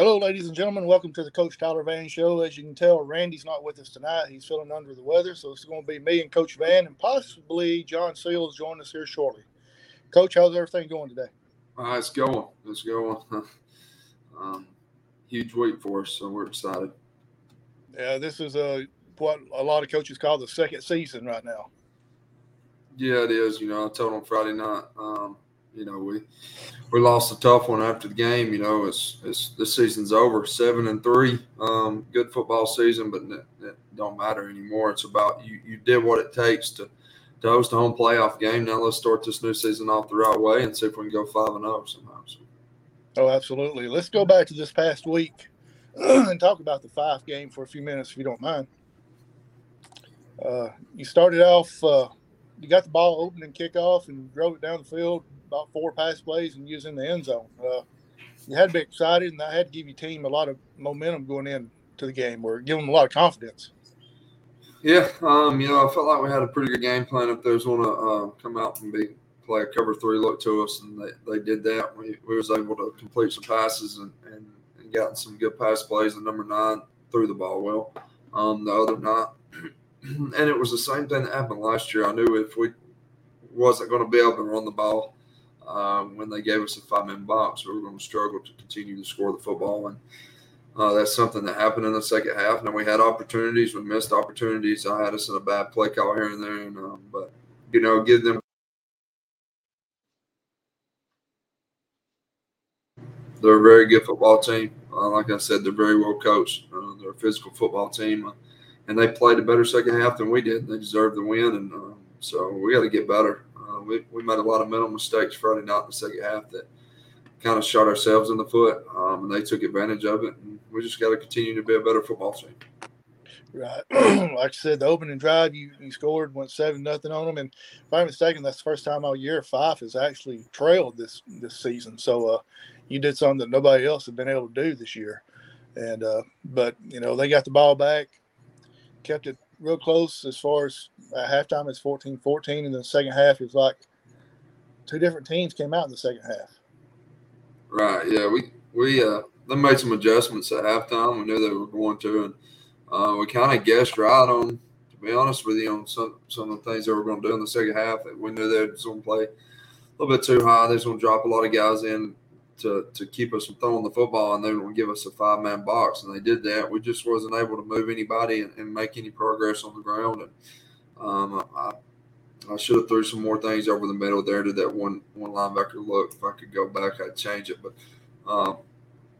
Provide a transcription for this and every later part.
Hello, ladies and gentlemen. Welcome to the Coach Tyler Van Show. As you can tell, Randy's not with us tonight. He's feeling under the weather, so it's going to be me and Coach Van, and possibly John Seals join us here shortly. Coach, how's everything going today? Uh, it's going. It's going. um, huge week for us, so we're excited. Yeah, this is a what a lot of coaches call the second season right now. Yeah, it is. You know, I told them Friday night. Um, you know, we we lost a tough one after the game. You know, it's it's this season's over, seven and three. Um, good football season, but it, it don't matter anymore. It's about you. You did what it takes to to host a home playoff game. Now let's start this new season off the right way and see if we can go five and zero oh somehow. So. Oh, absolutely. Let's go back to this past week and talk about the Fyffe game for a few minutes, if you don't mind. Uh, you started off. Uh, got the ball open and kickoff and drove it down the field about four pass plays and using the end zone. Uh, you had to be excited, and I had to give your team a lot of momentum going into the game, or give them a lot of confidence. Yeah, um, you know, I felt like we had a pretty good game plan. If there's want to uh, come out and be play a cover three look to us, and they, they did that. We, we was able to complete some passes and, and, and gotten some good pass plays. And number nine threw the ball well. Um, the other night, and it was the same thing that happened last year. I knew if we wasn't going to be able to run the ball um, when they gave us a five man box, we were going to struggle to continue to score the football. And uh, that's something that happened in the second half. Now we had opportunities, we missed opportunities. I had us in a bad play call here and there, and um, but you know, give them. They're a very good football team. Uh, like I said, they're very well coached. Uh, they're a physical football team, uh, and they played a better second half than we did. They deserved the win, and um, so we got to get better. Uh, we, we made a lot of mental mistakes Friday night in the second half that kind of shot ourselves in the foot, um, and they took advantage of it. And we just got to continue to be a better football team. Right. like I said, the opening drive, you, you scored, went seven nothing on them, and if I'm mistaken, that's the first time all year Fyffe has actually trailed this this season. So uh, you did something that nobody else had been able to do this year. And uh, but you know they got the ball back, kept it real close as far as halftime. It's 14-14, and the second half is like two different teams came out in the second half. Right. Yeah. We we uh they made some adjustments at halftime. We knew they were going to, and uh, we kind of guessed right on. To be honest with you, on some some of the things they were going to do in the second half, we knew they were going to play a little bit too high. They was going to drop a lot of guys in to to keep us from throwing the football, and they to give us a five man box, and they did that. We just wasn't able to move anybody and, and make any progress on the ground, and um, I, I should have threw some more things over the middle there to that one one linebacker look. If I could go back, I'd change it. But um,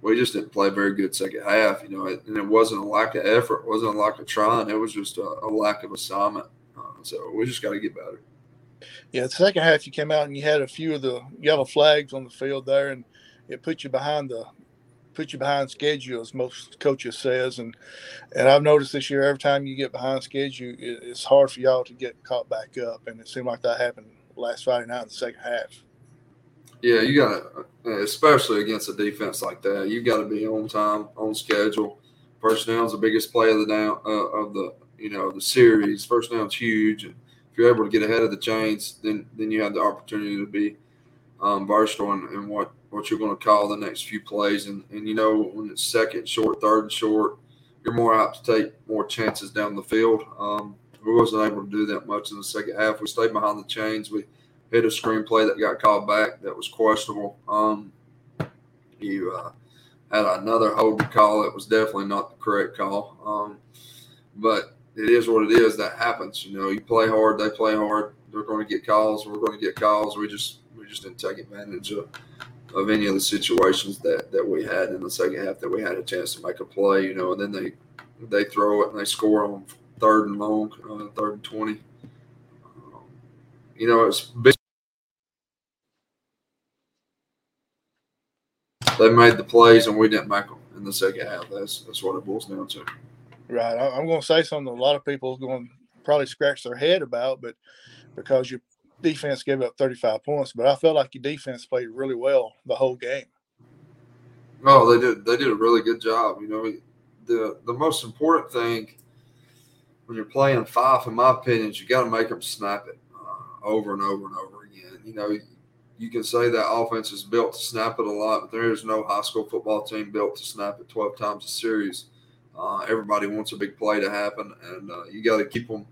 we just didn't play very good second half, you know. And it wasn't a lack of effort, it wasn't a lack of trying. It was just a, a lack of assignment. Uh, so we just got to get better. Yeah, the second half you came out and you had a few of the yellow flags on the field there, and it puts you behind the put you behind schedule, as most coaches says. And and I've noticed this year, every time you get behind schedule, it's hard for y'all to get caught back up. And it seemed like that happened last Friday night in the second half. Yeah, you got to, especially against a defense like that, you got to be on time, on schedule. First down is the biggest play of the down uh, of the you know the series. First down is huge, and if you're able to get ahead of the chains, then then you have the opportunity to be um, versatile in, in what what you're going to call the next few plays. And, and you know, when it's second short, third and short, you're more apt to take more chances down the field. Um, we wasn't able to do that much in the second half. We stayed behind the chains. We hit a screenplay that got called back that was questionable. Um, you uh, had another holding call that was definitely not the correct call. Um, but it is what it is. That happens. You know, you play hard, they play hard. They're going to get calls. We're going to get calls. We just just didn't take advantage of of any of the situations that that we had in the second half that we had a chance to make a play, you know, and then they they throw it and they score on third and long, uh, third and twenty. Um, you know, it's big. They made the plays and we didn't make them in the second half. That's that's what it boils down to. Right. I'm going to say something a lot of people are going to probably scratch their head about, but because you defense gave up 35 points, but I felt like your defense played really well the whole game. No, they did. They did a really good job. You know, the the most important thing when you're playing Fyffe, in my opinion, is you got to make them snap it uh, over and over and over again. You know, you can say that offense is built to snap it a lot, but there is no high school football team built to snap it 12 times a series. Uh, everybody wants a big play to happen, and uh, you got to keep them,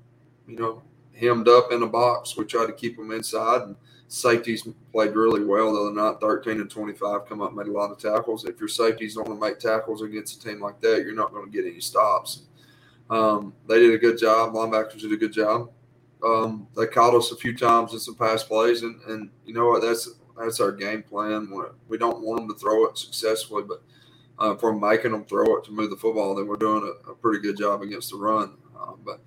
you know, hemmed up in a box. We try to keep them inside, and safeties played really well the other night. 13 and 25 come up, made a lot of tackles. If your safeties don't want to make tackles against a team like that, you're not going to get any stops. Um, they did a good job. Linebackers did a good job. Um, they caught us a few times in some pass plays, and, and you know what? That's that's our game plan. We don't want them to throw it successfully, but uh, we're making them throw it to move the football, then we're doing a, a pretty good job against the run. Uh, but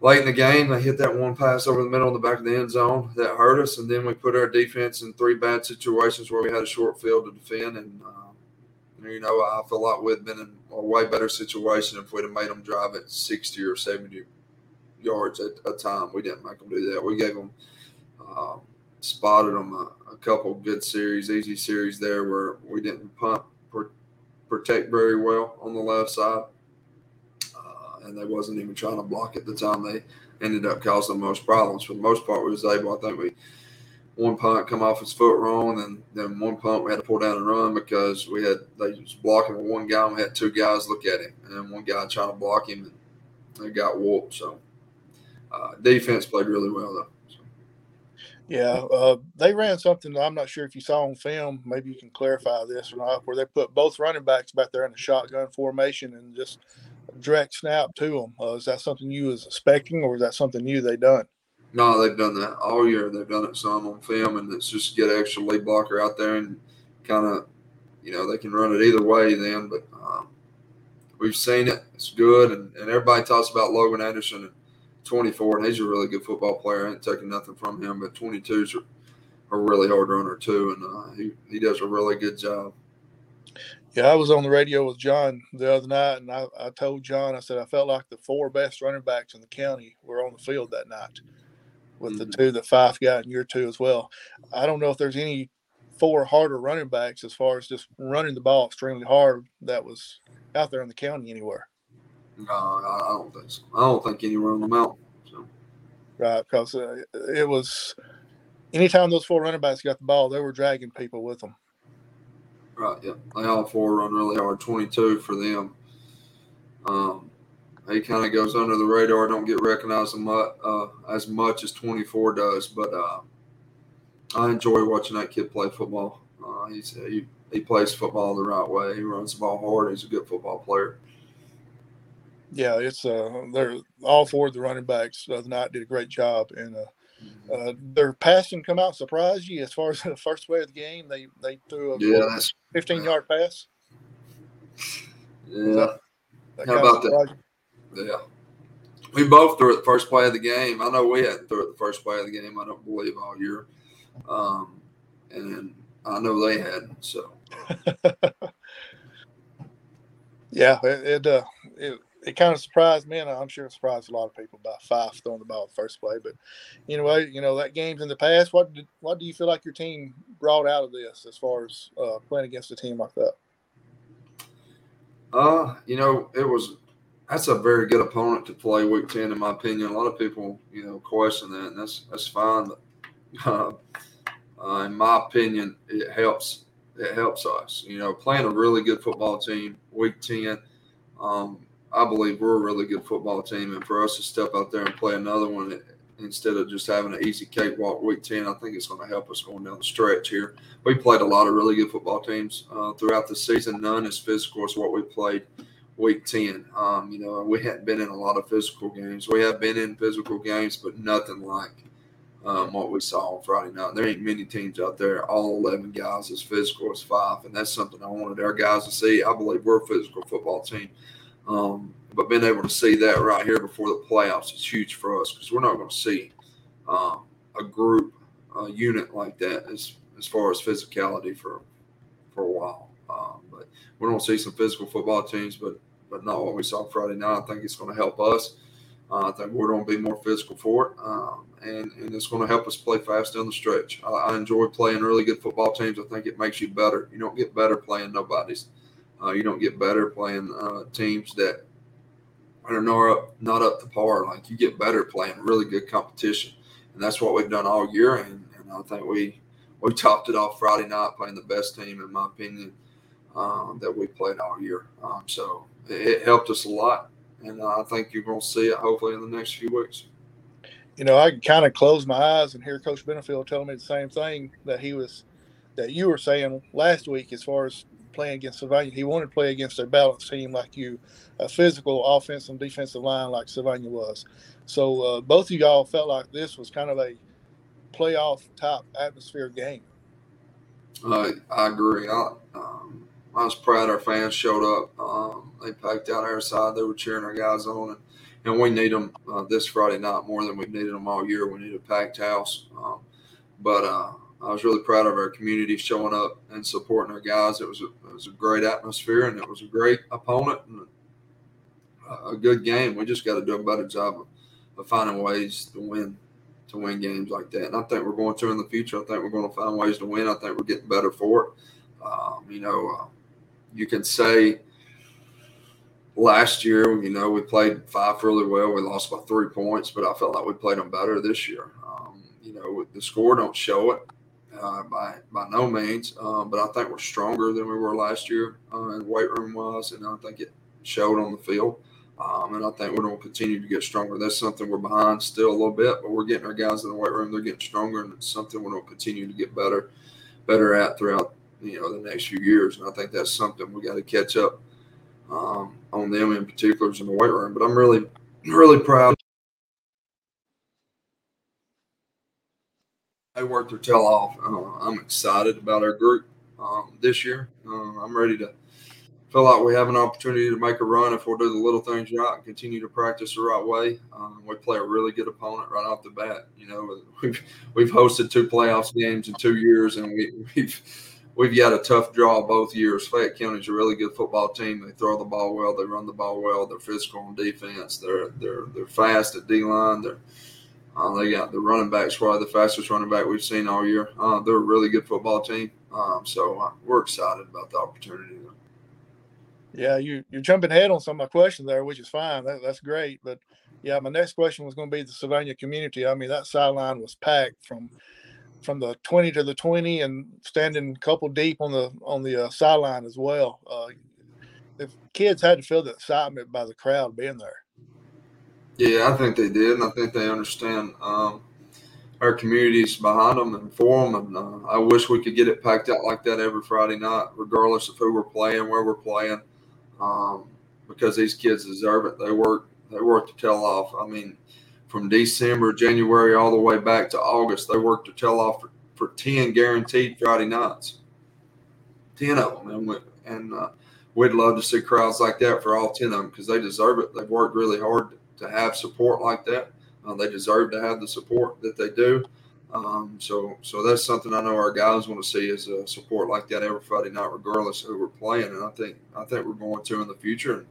late in the game, they hit that one pass over the middle in the back of the end zone that hurt us, and then we put our defense in three bad situations where we had a short field to defend. And uh, you know, I feel like we'd been in a way better situation if we'd have made them drive at sixty or seventy yards at a time. We didn't make them do that. We gave them. Um, spotted them a, a couple good series, easy series there where we didn't punt protect very well on the left side. And they wasn't even trying to block at the time. They ended up causing the most problems. For the most part, we was able, I think we one punt come off his foot wrong, and then one punt we had to pull down and run because we had they was blocking with one guy. And we had two guys look at him, and one guy trying to block him, and they got whooped. So uh, defense played really well though. Yeah, uh, they ran something. I'm not sure if you saw on film. Maybe you can clarify this or not. Where they put both running backs back there in the shotgun formation and just direct snap to them. Uh, is that something you was expecting, or is that something new they done? No, they've done that all year. They've done it some on film, and it's just get extra lead blocker out there and kind of, you know, they can run it either way then. But um, we've seen it. It's good, and, and everybody talks about Logan Anderson. And, 24, and he's a really good football player. I ain't taking nothing from him, but 22s are a really hard runner too, and uh, he he does a really good job. Yeah, I was on the radio with John the other night, and I, I told John, I said I felt like the four best running backs in the county were on the field that night, with mm-hmm. the two that Fyffe got and your two as well. I don't know if there's any four harder running backs as far as just running the ball extremely hard that was out there in the county anywhere. No, I don't think so. I don't think anywhere on the mountain. So. Right, because uh, it was anytime those four running backs got the ball, they were dragging people with them. Right. Yeah. They all four run really hard. Twenty-two for them. Um, he kind of goes under the radar, don't get recognized uh, as much as 24 does. But uh, I enjoy watching that kid play football. Uh, he's he, he plays football the right way. He runs the ball hard. He's a good football player yeah, it's uh, they're all four of the running backs the other night did a great job, and uh. Uh, their passing come out surprised you as far as the first play of the game. They they threw a yeah, 15 yard pass. Yeah, that, that how about that? Yeah, we both threw it the first play of the game. I know we hadn't threw it the first play of the game. I don't believe all year, um, and I know they hadn't. So. yeah, it, it uh, it, it kind of surprised me, and I'm sure it surprised a lot of people by Fyffe throwing the ball the first play. But anyway, you know that game's in the past. What did, what do you feel like your team brought out of this as far as uh, playing against a team like that? Uh, you know, it was that's a very good opponent to play week ten, in my opinion. A lot of people, you know, question that, and that's that's fine. But, uh, uh, in my opinion, it helps. It helps us. You know, playing a really good football team week ten. Um, I believe we're a really good football team, and for us to step out there and play another one instead of just having an easy cakewalk week 10, I think it's going to help us going down the stretch here. We played a lot of really good football teams uh, throughout the season. None as physical as what we played week 10. Um, you know, we hadn't been in a lot of physical games. We have been in physical games, but nothing like um, what we saw on Friday night. There ain't many teams out there, all 11 guys as physical as Fyffe, and that's something I wanted our guys to see. I believe we're a physical football team. Um, but being able to see that right here before the playoffs is huge for us because we're not going to see um, a group, a unit like that as as far as physicality for for a while. Um, but we're going to see some physical football teams, but but not what we saw Friday night. I think it's going to help us. Uh, I think we're going to be more physical for it, um, and and it's going to help us play fast down the stretch. I, I, enjoy playing really good football teams. I think it makes you better. You don't get better playing nobody's. Uh, you don't get better playing uh, teams that are not up, not up to par. Like you get better playing really good competition, and that's what we've done all year. And, and I think we we topped it off Friday night playing the best team, in my opinion, um, that we played all year. Um, so it, it, helped us a lot, and uh, I think you're going to see it hopefully in the next few weeks. You know, I kind of close my eyes and hear Coach Benefield telling me the same thing that he was that you were saying last week as far as playing against Sylvania. He wanted to play against a balanced team like you, a physical offensive and defensive line like Sylvania was. So uh, both of y'all felt like this was kind of a playoff type atmosphere game. Uh, I agree. I, um, I was proud our fans showed up. Um, they packed out our side. They were cheering our guys on, and, and we need them uh, this Friday night more than we've needed them all year. We need a packed house. Um, but uh, I was really proud of our community showing up and supporting our guys. It was a, it was a great atmosphere and it was a great opponent and a, a good game. We just got to do a better job of, of, finding ways to win to win games like that. And I think we're going to in the future. I think we're going to find ways to win. I think we're getting better for it. Um, you know, uh, you can say last year, you know, we played Fyffe really well. We lost by three points, but I felt like we played them better this year. Um, you know, the score don't show it uh, by by no means, um, but I think we're stronger than we were last year uh, in weight room wise, and I think it showed on the field. Um, and I think we're going to continue to get stronger. That's something we're behind still a little bit, but we're getting our guys in the weight room. They're getting stronger, and it's something we're going to continue to get better, better at throughout you know the next few years. And I think that's something we got to catch up um, on them in particulars in the weight room. But I'm really, really proud they worked their tail off. Uh, I'm excited about our group um, this year. Uh, I'm ready to feel like we have an opportunity to make a run if we'll do the little things right and continue to practice the right way. Um, we play a really good opponent right off the bat. You know, we've we've hosted two playoffs games in two years, and we, we've we've got a tough draw both years. Fayette County's a really good football team. They throw the ball well. They run the ball well. They're physical on defense. They're they're they're fast at D line. They're uh, they got the running backs, probably the fastest running back we've seen all year. Uh, they're a really good football team. Um, so uh, we're excited about the opportunity. Yeah, you you're jumping ahead on some of my questions there, which is fine. That, that's great. But yeah, my next question was going to be the Sylvania community. I mean, that sideline was packed from from the 20 to the 20 and standing a couple deep on the on the uh, sideline as well. Uh, the kids had to feel the excitement by the crowd being there. Yeah, I think they did, and I think they understand um, our communities behind them and for them. And uh, I wish we could get it packed out like that every Friday night, regardless of who we're playing, where we're playing, um, because these kids deserve it. They work, they work to tell off. I mean, from December, January, all the way back to August, they work to tell off for, for ten guaranteed Friday nights, ten of them, and, we, and uh, we'd love to see crowds like that for all ten of them because they deserve it. They've worked really hard to have support like that. Uh, they deserve to have the support that they do. Um, so, so that's something I know our guys want to see is a support like that every Friday night, regardless who we're playing. And I think I think we're going to in the future. And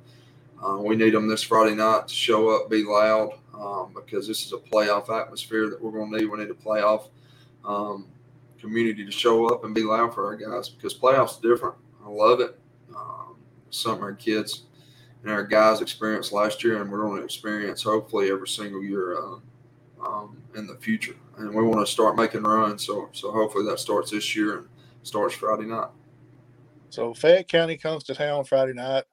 uh, we need them this Friday night to show up, be loud, um, because this is a playoff atmosphere that we're going to need. We need a playoff um, community to show up and be loud for our guys because playoffs are different. I love it. Um, something our kids and our guys experienced last year, and we're going to experience hopefully every single year uh, um, in the future. And we want to start making runs, so so hopefully that starts this year and starts Friday night. So Fayette County comes to town Friday night.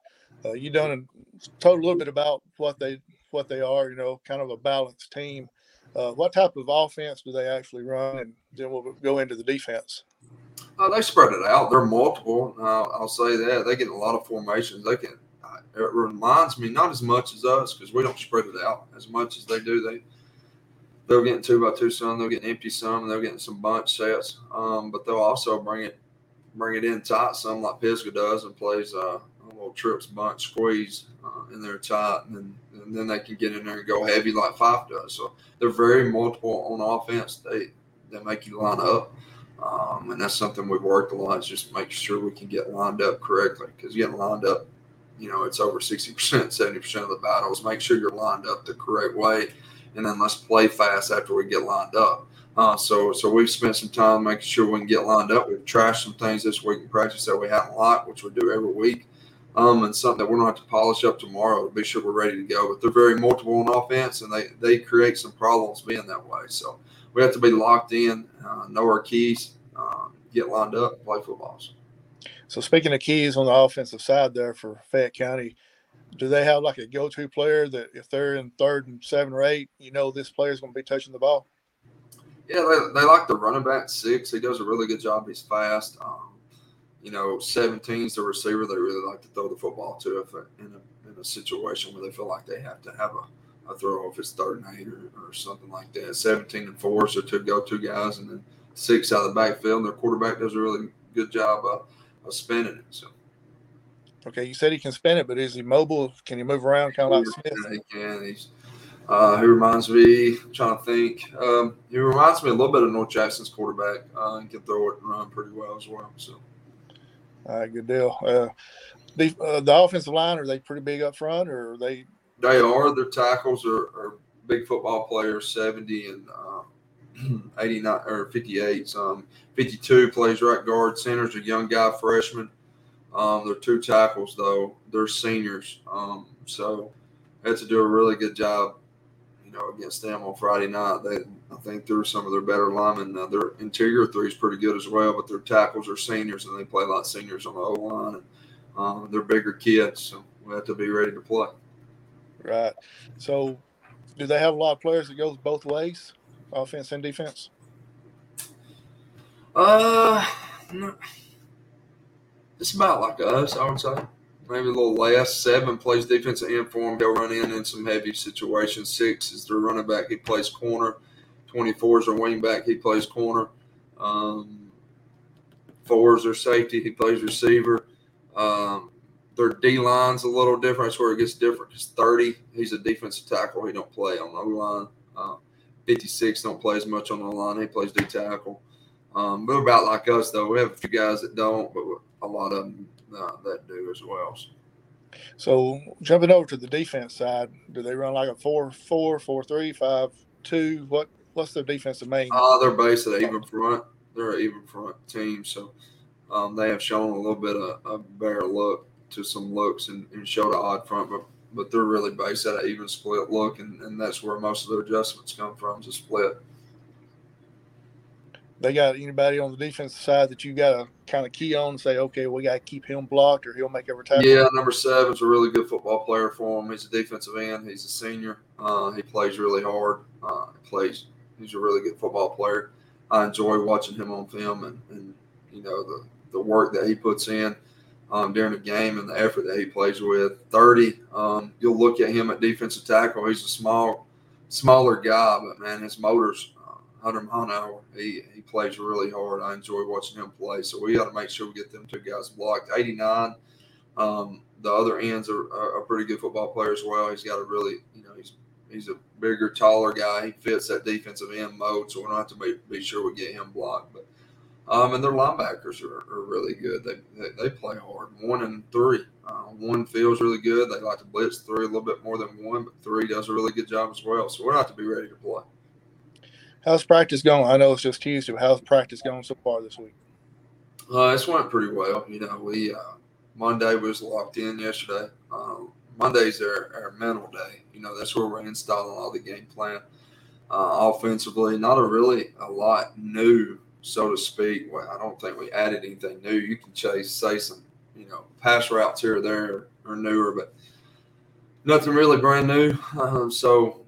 Uh, you done a, told a little bit about what they what they are. You know, kind of a balanced team. Uh, what type of offense do they actually run? And then we'll go into the defense. Uh, they spread it out. They're multiple. Uh, I'll say that they get a lot of formations. They can it reminds me not as much as us because we don't spread it out as much as they do. They they'll get two by two some, they'll get empty some, and they'll get some bunch sets. Um, but they'll also bring it bring it in tight some like Pisgah does and plays uh, a little trips bunch squeeze uh, in there tight, and then and then they can get in there and go heavy like Fyffe does. So they're very multiple on offense. They they make you line up. Um, and that's something we've worked a lot is just make sure we can get lined up correctly because getting lined up you know, it's over 60%, 70% of the battles. Make sure you're lined up the correct way. And then let's play fast after we get lined up. Uh, so, so we've spent some time making sure we can get lined up. We've trashed some things this week in practice that we haven't liked, which we do every week. Um, and something that we're going to have to polish up tomorrow to be sure we're ready to go. But they're very multiple on offense, and they they create some problems being that way. So we have to be locked in, uh, know our keys, uh, get lined up play football. So speaking of keys on the offensive side there for Fayette County, do they have like a go-to player that if they're in third and seven or eight, you know this player is going to be touching the ball? Yeah, they, they like the running back six. He does a really good job. He's fast. Um, you know, 17 is the receiver they really like to throw the football to if in a, in a situation where they feel like they have to have a, a throw if it's third and eight or, or something like that. 17 and four, so two go-to guys, and then six out of the backfield. And their quarterback does a really good job of spinning it. So. Okay, you said he can spin it, but is he mobile? Can he move around kind of like Smith? Yeah, he can. He's uh, he reminds me. I'm trying to think. Um, he reminds me a little bit of North Jackson's quarterback. Uh, he can throw it and run pretty well as well. So, all right, good deal. Uh, the uh, the offensive line are they pretty big up front, or are they? They are. Their tackles are, are big football players. Seventy and uh, 89 or 58. Um, 52 plays right guard. Center's a young guy, freshman. Um, they're two tackles though. They're seniors. Um, so had to do a really good job, you know, against them on Friday night. They, I think, threw some of their better linemen. Uh, their interior three is pretty good as well, but their tackles are seniors and they play like seniors on the O line. And um, they're bigger kids, so we have to be ready to play. Right. So, do they have a lot of players that goes both ways, offense and defense? Uh, no. it's about like us, I would say. Maybe a little less. Seven plays defensive end for him. He'll run in in some heavy situations. Six is their running back. He plays corner. 24 is their wing back. He plays corner. Um, four is their safety. He plays receiver. Um, their D line's a little different. That's where it gets different. Because 30, he's a defensive tackle. He don't play on the line. Uh, 56 don't play as much on the line. He plays D tackle. Um, but about like us though, we have a few guys that don't, but a lot of them uh, that do as well. So jumping over to the defense side, do they run like a four four, four three, five two? What what's their defensive main? Uh, they're based at even front. They're an even front team, so um, they have shown a little bit of a better look to some looks and, and showed an odd front, but but they're really based at an even split look, and, and that's where most of their adjustments come from, is a split they got anybody on the defensive side that you got to kind of key on and say, okay, we got to keep him blocked or he'll make every tackle? Yeah, number seven's a really good football player for him. He's a defensive end. He's a senior. Uh, he plays really hard. Uh, he plays. He's a really good football player. I enjoy watching him on film and, and you know the the work that he puts in um, during the game and the effort that he plays with. Thirty, um, you'll look at him at defensive tackle. He's a small, smaller guy, but man, his motors 100 mile an hour. He he plays really hard. I enjoy watching him play. So we got to make sure we get them two guys blocked. 89. Um, the other ends are, are, a pretty good football player as well. He's got a really, you know, he's he's a bigger, taller guy. He fits that defensive end mode, so we don't have to be, be sure we get him blocked. But um, and their linebackers are, are really good. They, they, they play hard. One and three. Uh, one feels really good. They like to blitz three a little bit more than one, but three does a really good job as well. So we're not to be ready to play. How's practice going? I know it's just Tuesday, but how's practice going so far this week? Uh, it's went pretty well. You know, we uh, Monday was locked in yesterday. Um, Monday's our, our mental day. You know, that's where we're installing all the game plan. Uh, offensively, not a really a lot new, so to speak. Well, I don't think we added anything new. You can chase, say some, you know, pass routes here or there or newer, but nothing really brand new. Um, so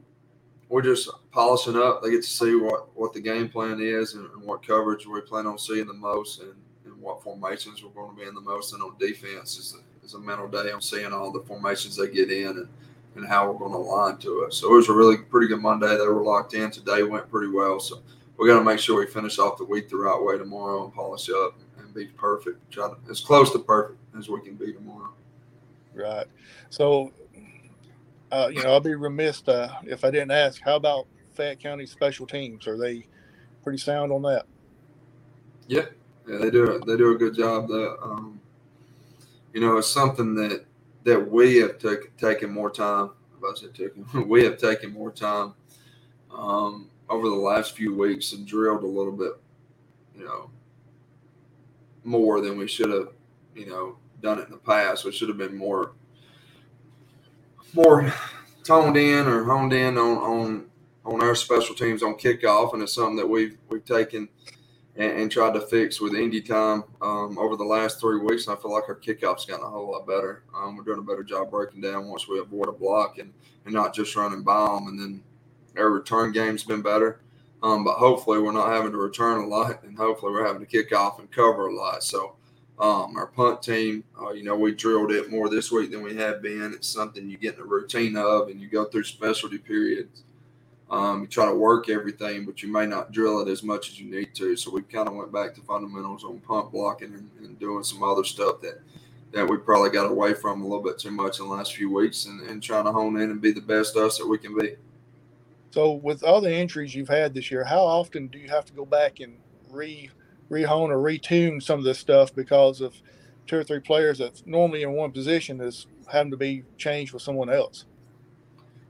we're just polishing up. They get to see what, what the game plan is and, and what coverage we plan on seeing the most and, and what formations we're going to be in the most. And on defense is a, is a mental day on seeing all the formations they get in and, and how we're going to align to it. So it was a really pretty good Monday. They were locked in. Today went pretty well. So we got to make sure we finish off the week the right way tomorrow and polish up and be perfect. Try to, as close to perfect as we can be tomorrow. Right. So uh, you know, I'll be remiss uh, if I didn't ask. How about Fayette County special teams? Are they pretty sound on that? Yeah, yeah, they do. They do a good job. That um, you know, it's something that that we have t- taken more time. About to taken, we have taken more time um, over the last few weeks and drilled a little bit. You know, more than we should have. You know, done it in the past. We should have been more more toned in or honed in on on on our special teams on kickoff, and it's something that we've we've taken and, and tried to fix with Indy time um, over the last three weeks. And I feel like our kickoff's gotten a whole lot better. Um, we're doing a better job breaking down once we avoid a block and, and not just running by them. And then our return game's been better. Um, but hopefully we're not having to return a lot, and hopefully we're having to kick off and cover a lot. So um, our punt team, uh, you know, we drilled it more this week than we have been. It's something you get in a routine of, and you go through specialty periods. Um, you try to work everything, but you may not drill it as much as you need to. So we kind of went back to fundamentals on punt blocking and, and, doing some other stuff that that we probably got away from a little bit too much in the last few weeks, and, and trying to hone in and be the best us that we can be. So, with all the injuries you've had this year, how often do you have to go back and re rehone or retune some of this stuff because of two or three players that's normally in one position is having to be changed with someone else.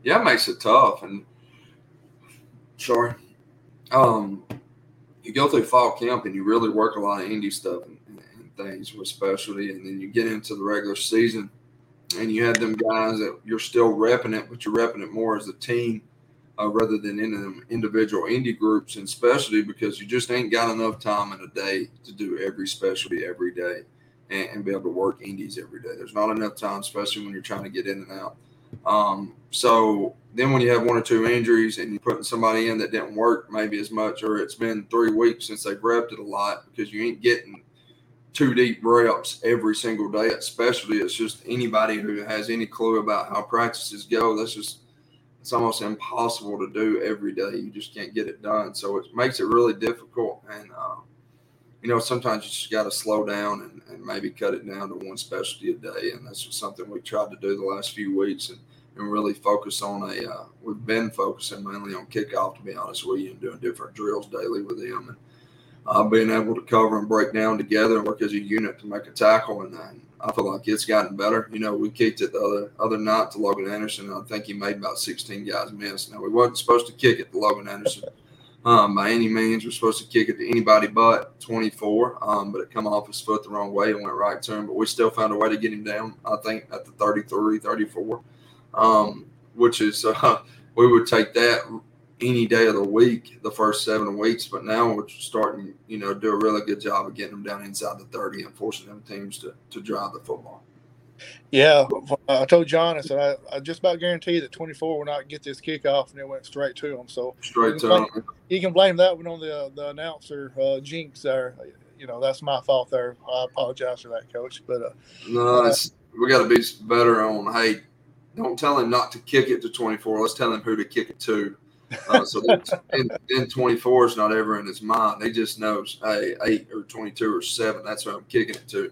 Yeah, it makes it tough. And sure, um, you go through fall camp and you really work a lot of indie stuff and, and things with specialty, and then you get into the regular season and you have them guys that you're still repping it, but you're repping it more as a team uh, rather than in individual indie groups and specialty because you just ain't got enough time in a day to do every specialty every day and, and, be able to work indies every day. There's not enough time, especially when you're trying to get in and out. Um, so then when you have one or two injuries and you're putting somebody in that didn't work maybe as much, or it's been three weeks since they've repped it a lot because you ain't getting two deep reps every single day at specialty. It's just anybody who has any clue about how practices go. That's just it's almost impossible to do every day. You just can't get it done. So it makes it really difficult. And, uh, you know, sometimes you just got to slow down and, and, maybe cut it down to one specialty a day. And that's just something we tried to do the last few weeks and, and really focus on a, uh, we've been focusing mainly on kickoff, to be honest with you, and doing different drills daily with them. And uh, being able to cover and break down together and work as a unit to make a tackle. And, and I feel like it's gotten better. You know, we kicked it the other other night to Logan Anderson. I think he made about 16 guys miss. Now we wasn't supposed to kick it to Logan Anderson um, by any means. We're supposed to kick it to anybody but 24. Um, but it come off his foot the wrong way and went right to him. But we still found a way to get him down. I think at the 33, 34, um, which is uh, we would take that any day of the week the first seven weeks, but now we're starting, you know, do a really good job of getting them down inside the 30 and forcing them teams to, to drive the football. Yeah, I told John, I said, I, I just about guarantee that 24 will not get this kickoff, and it went straight to them. So straight to them. You can blame that one on the the announcer uh, jinx there. You know, that's my fault there. I apologize for that, coach. But uh, no, uh, we got to be better on. Hey, don't tell him not to kick it to 24. Let's tell him who to kick it to. Uh, so then, then 24 is not ever in his mind. He just knows, hey, eight or 22 or seven, that's what I'm kicking it to.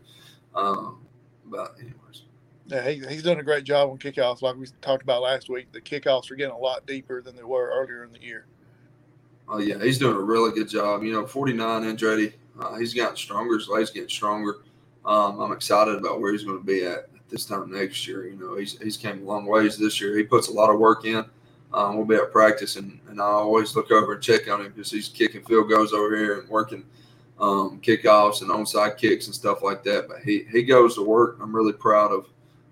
Um, but, anyways. Yeah, he, he's doing a great job on kickoffs. Like we talked about last week, the kickoffs are getting a lot deeper than they were earlier in the year. Oh, yeah, he's doing a really good job. You know, 49 Andretti, uh, he's gotten stronger. His leg's getting stronger. Um, I'm excited about where he's going to be at, at this time next year. You know, he's, he's came a long ways this year. He puts a lot of work in um, we'll be at practice, and, and I always look over and check on him because he's kicking field goals over here and working um, kickoffs and onside kicks and stuff like that. But he, he goes to work. I'm really proud of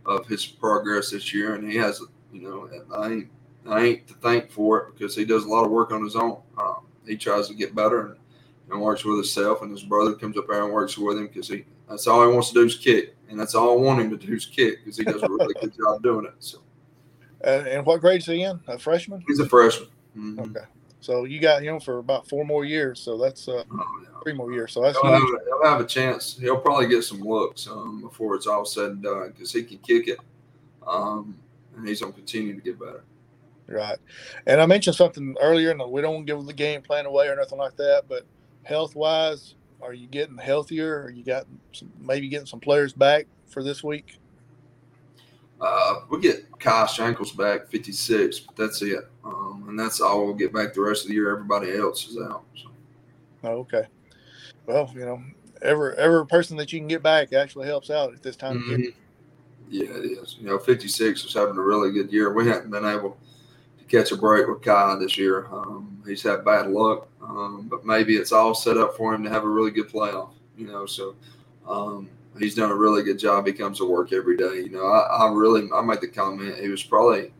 of his progress this year, and he has, you know, I ain't I ain't to thank for it because he does a lot of work on his own. Um, he tries to get better and, and works with himself, and his brother comes up there and works with him because he that's all he wants to do is kick, and that's all I want him to do is kick because he does a really good job doing it. So. Uh, and what grade is he in? A freshman? He's a freshman. Mm-hmm. Okay. So you got him for about four more years. So that's uh, oh, yeah. three more years. So that's he'll have, he'll have, a chance. He'll probably get some looks um, before it's all said and done because he can kick it, um, and he's gonna continue to get better. Right. And I mentioned something earlier, and we don't give the game plan away or nothing like that. But health wise, are you getting healthier? Are you got some, maybe getting some players back for this week? Uh, we get Kai Shankles back 56, but that's it. Um, and that's all we'll get back the rest of the year. Everybody else is out. So. Oh, okay. Well, you know, every every person that you can get back actually helps out at this time mm-hmm. of year. Yeah, it is. You know, 56 was having a really good year. We haven't been able to catch a break with Kai this year. Um, he's had bad luck, um, but maybe it's all set up for him to have a really good playoff. You know, so um, he's done a really good job. He comes to work every day. You know, I, I really I made the comment he was probably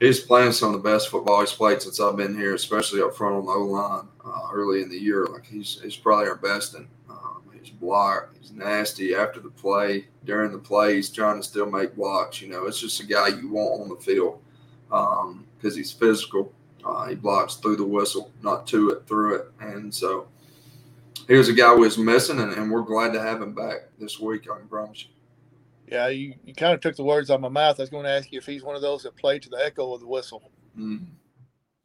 he's playing some of the best football he's played since I've been here, especially up front on the O line. uh, early in the year. Like he's he's probably our best, and um, he's block. He's nasty after the play, during the play. He's trying to still make blocks. You know, it's just a guy you want on the field because um, he's physical. Uh, he blocks through the whistle, not to it, through it, and so he was a guy we was missing, and, and we're glad to have him back this week. I can promise you. Yeah, you, you kind of took the words out of my mouth. I was going to ask you if he's one of those that played to the echo of the whistle. Mm.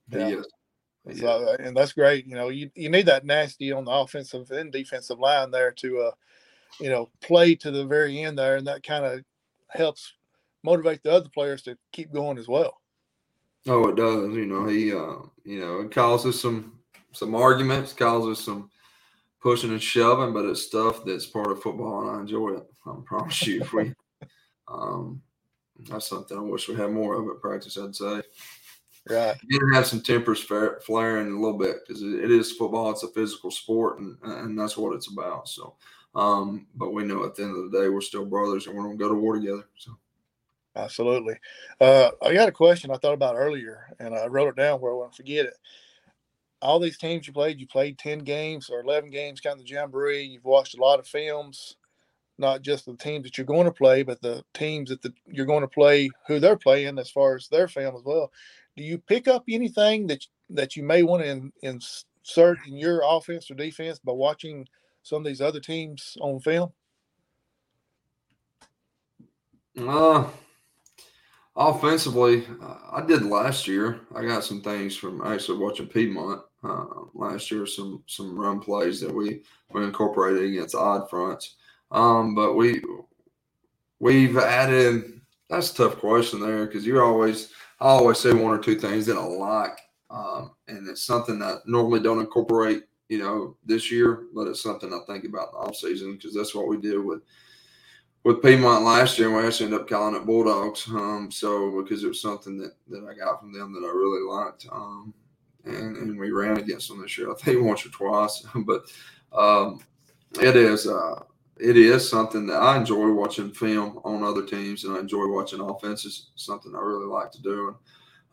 Yeah. He is. So, uh, and that's great. You know, you, you need that nasty on the offensive and defensive line there to, uh, you know, play to the very end there, and that kind of helps motivate the other players to keep going as well. Oh, it does. You know, he, uh, you know, it causes some some arguments, causes some pushing and shoving, but it's stuff that's part of football, and I enjoy it. I promise you. If we, um, that's something I wish we had more of at practice. I'd say. Right. You to have some tempers flaring a little bit because it is football. It's a physical sport, and and that's what it's about. So, um, but we know at the end of the day, we're still brothers, and we're gonna go to war together. So. Absolutely. Uh, I got a question I thought about earlier, and I wrote it down where I won't forget it all these teams you played, you played 10 games or 11 games, kind of the jamboree. You've watched a lot of films, not just the teams that you're going to play, but the teams that the, you're going to play, who they're playing as far as their film as well. Do you pick up anything that that you may want to in, insert in your offense or defense by watching some of these other teams on film? Uh, Offensively, I did last year. I got some things from actually watching Piedmont uh, last year. Some some run plays that we we incorporated against odd fronts. Um, but we we've added. That's a tough question there because you're always I always say one or two things that I like, um, and it's something that normally don't incorporate. You know, this year, but it's something I think about in the off season because that's what we did with with Piedmont last year, we actually ended up calling it Bulldogs. Um, so because it was something that, that I got from them that I really liked. Um, and, and we ran against them this year, I think once or twice. but um, it is uh, it is something that I enjoy watching film on other teams, and I enjoy watching offenses. Something I really like to do.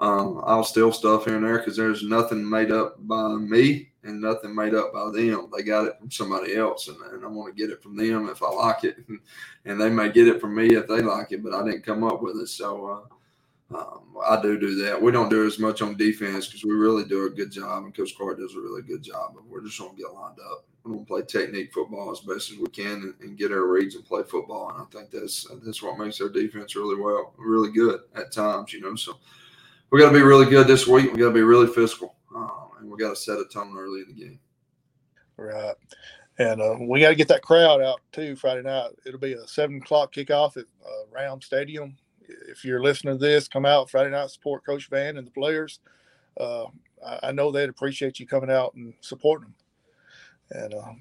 And um, I'll steal stuff here and there because there's nothing made up by me and nothing made up by them. They got it from somebody else, and, and I want to get it from them if I like it, and, and, they may get it from me if they like it, but I didn't come up with it. So uh, um, I do do that. We don't do as much on defense because we really do a good job, and Coach Carr does a really good job. But we're just going to get lined up. We're going to play technique football as best as we can and, and, get our reads and play football. And I think that's that's what makes our defense really well, really good at times. You know, so we got to be really good this week. We got to be really physical, uh, and we got to set a tone early in the game. Right, and uh, we got to get that crowd out too Friday night. It'll be a seven o'clock kickoff at uh, Round Stadium. If you're listening to this, come out Friday night support Coach Van and the players. Uh, I, I, know they'd appreciate you coming out and supporting them. And uh,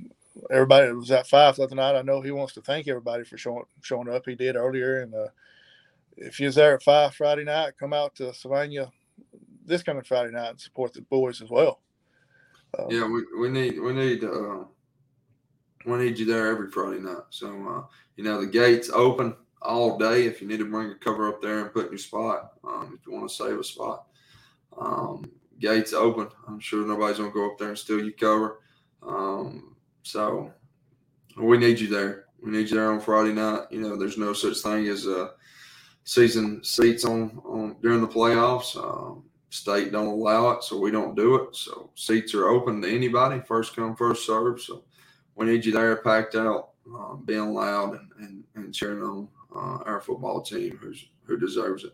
everybody that was at Fyffe the other night, I know he wants to thank everybody for showing showing up. He did earlier, and uh, if you're there at Fyffe Friday night, come out to Sylvania this coming Friday night and support the boys as well. Um, yeah, we, we need we need uh, we need you there every Friday night. So uh, you know the gates open all day. If you need to bring a cover up there and put in your spot, um, if you want to save a spot, um, gates open. I'm sure nobody's gonna go up there and steal your cover. Um, so we need you there. We need you there on Friday night. You know, there's no such thing as a season seats on, on during the playoffs. Um, state don't allow it, so we don't do it. So seats are open to anybody, first come, first serve. So we need you there, packed out, uh, being loud and, and, and cheering on uh, our football team who's who deserves it.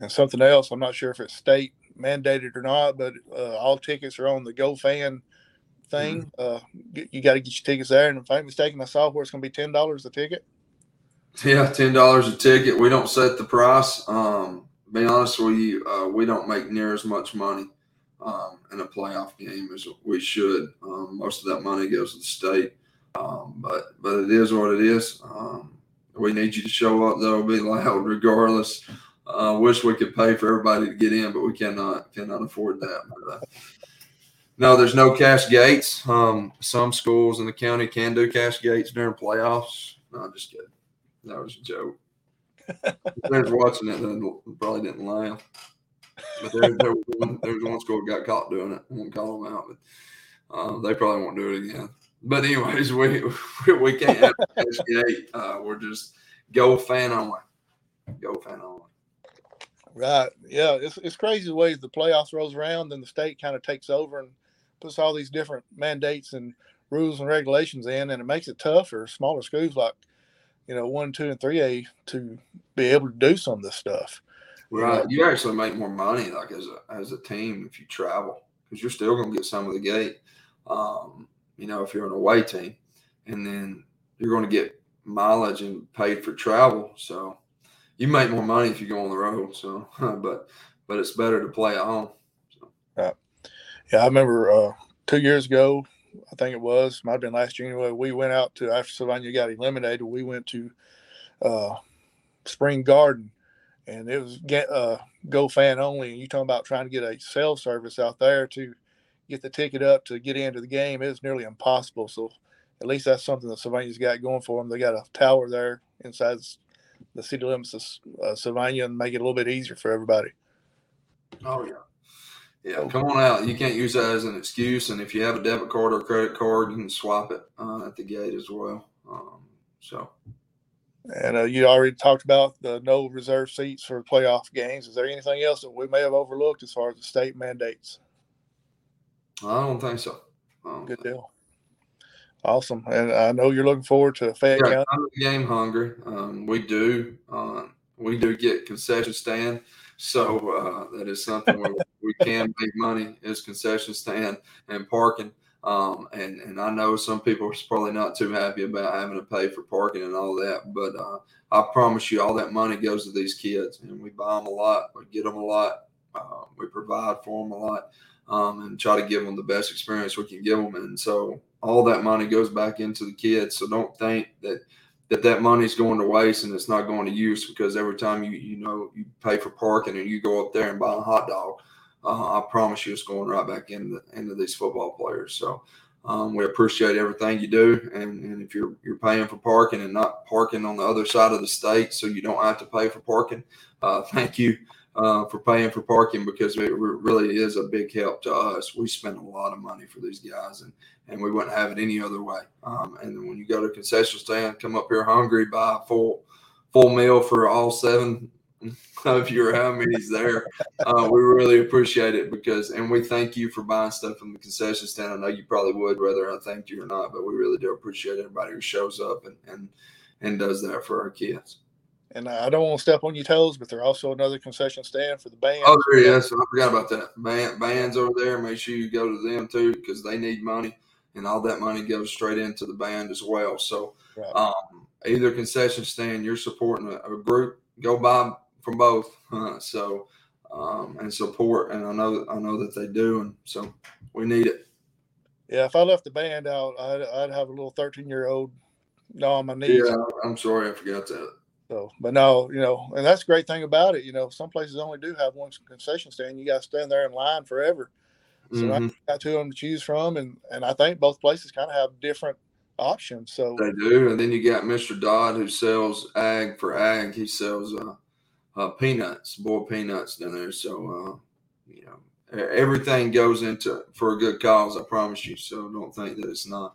And something else, I'm not sure if it's state mandated or not, but uh, all tickets are on the GoFan thing. Mm-hmm. Uh, you got to get your tickets there. And if I'm mistaken, I saw where it's going to be ten dollars a ticket. Yeah, ten dollars a ticket. We don't set the price. Um, be honest with you, uh, we don't make near as much money um, in a playoff game as we should. Um, most of that money goes to the state, um, but but it is what it is. Um, we need you to show up though. Be loud regardless. Uh, wish we could pay for everybody to get in, but we cannot cannot afford that. But, uh, no, there's no cash gates. Um, some schools in the county can do cash gates during playoffs. No, just kidding. That was a joke. There's watching it, then probably didn't laugh. But there, there, was one, there was one school got caught doing it. I won't call them out, but Uh, they probably won't do it again. But anyways, we we can't have gate. Uh, we're just GoFan only. GoFan only. Right. Yeah. It's it's crazy the way the playoffs rolls around, then the state kind of takes over and puts all these different mandates and rules and regulations in, and it makes it tough for smaller schools like you know one, two, and three A to be able to do some of this stuff. Right. You, know? you actually make more money like as a as a team if you travel because you're still going to get some of the gate. Um, you know, if you're an away team, and then you're going to get mileage and paid for travel. So you make more money if you go on the road. So, but but it's better to play at home. So. Right. Yeah, I remember uh, two years ago. I think it was might have been last January. We went out to after Sylvania got eliminated. We went to uh, Spring Garden, and it was get uh, GoFan only. And you talking about trying to get a cell service out there to get the ticket up to get into the game. is nearly impossible. So at least that's something that Sylvania's got going for them. They got a tower there inside the city limits of uh, Sylvania and make it a little bit easier for everybody. Oh yeah, yeah. Come on out. You can't use that as an excuse. And if you have a debit card or credit card, you can swap it uh, at the gate as well. Um, so. And uh, you already talked about the no reserve seats for playoff games. Is there anything else that we may have overlooked as far as the state mandates? I don't think so. Good deal. Awesome, and I know you're looking forward to Fayette yeah, I'm game hungry. Um, we do, uh, we do get concession stand, so uh, that is something where we can make money is concession stand and parking. Um, and and I know some people are probably not too happy about having to pay for parking and all that, but uh, I promise you, all that money goes to these kids, and we buy them a lot, we get them a lot, uh, we provide for them a lot, um, and try to give them the best experience we can give them. And so all that money goes back into the kids. So don't think that that that money is going to waste and it's not going to use because every time you you know you pay for parking and you go up there and buy a hot dog, uh, I promise you it's going right back into into these football players. So. Um, we appreciate everything you do, and, and if you're you're paying for parking and not parking on the other side of the state, so you don't have to pay for parking, uh, thank you uh, for paying for parking because it really is a big help to us. We spend a lot of money for these guys, and and we wouldn't have it any other way. Um, and then when you go to a concession stand, come up here hungry, buy a full full meal for all seven of your how many's there. Uh, we really appreciate it because, and we thank you for buying stuff from the concession stand. I know you probably would, whether I thanked you or not, but we really do appreciate everybody who shows up and and and does that for our kids. And I don't want to step on your toes, but they're also another concession stand for the band. Oh, there he is. I forgot about that. Band, bands over there. Make sure you go to them too because they need money, and all that money goes straight into the band as well. So, right. um, either concession stand, you're supporting a, a group. Go buy from both. Uh, so, um, and support. And I know I know that they do, and so we need it. Yeah, if I left the band out, I'd, I'd have a little 13 year old on my knees. Yeah, I'm sorry, I forgot that. So, but no, you know, and that's the great thing about it. You know, some places only do have one concession stand. You got to stand there in line forever. So mm-hmm. I got two of them to choose from, and and I think both places kind of have different options. So they do, and then you got Mr. Dodd who sells ag for ag. He sells uh, uh, peanuts, boiled peanuts down there. So uh, you know, everything goes into for a good cause. I promise you. So don't think that it's not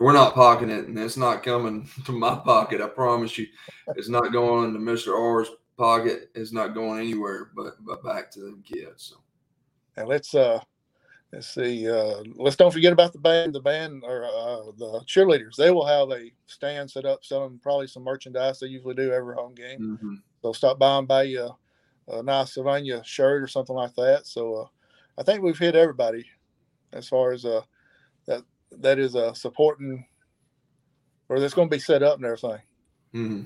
we're not pocketing it, and it's not coming to my pocket. I promise you, it's not going into Mister R's pocket. It's not going anywhere, but but back to them kids. So. And let's uh, let's see. Uh, let's don't forget about the band. The band or uh, the cheerleaders. They will have a stand set up selling probably some merchandise. They usually do every home game. Mm-hmm. They'll stop by and buy you a, a nice Sylvania shirt or something like that. So uh, I think we've hit everybody as far as uh that is uh, supporting or that's going to be set up and everything. Mm-hmm.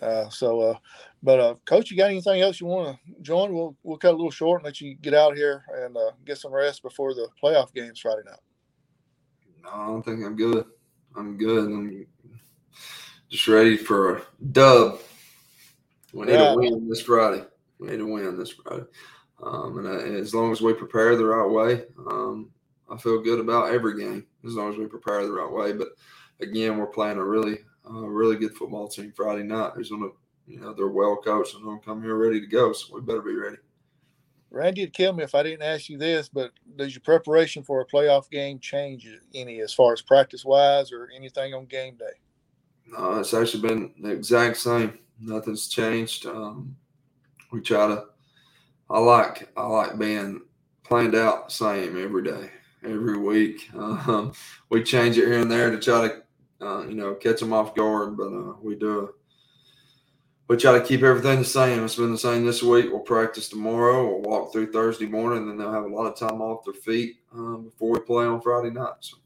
Uh, so, uh, but uh, coach, you got anything else you want to join? We'll we'll cut a little short and let you get out here and uh, get some rest before the playoff games Friday night. No, I don't think I'm good. I'm good. I'm just ready for a dub. We need yeah. to win this Friday. We need to win this Friday. Um, and, I, as long as we prepare the right way, um, I feel good about every game as long as we prepare the right way. But again, we're playing a really, uh, really good football team Friday night. Who's going to, you know, they're well coached and they'll come here ready to go. So we better be ready. Randy it'd kill me if I didn't ask you this, but does your preparation for a playoff game change any as far as practice wise or anything on game day? No, it's actually been the exact same. Nothing's changed. Um, we try to. I like I like being planned out the same every day, every week. Um, we change it here and there to try to, uh, you know, catch them off guard, but uh, we do we try to keep everything the same. It's been the same this week. We'll practice tomorrow. We'll walk through Thursday morning, and then they'll have a lot of time off their feet um, before we play on Friday night. So.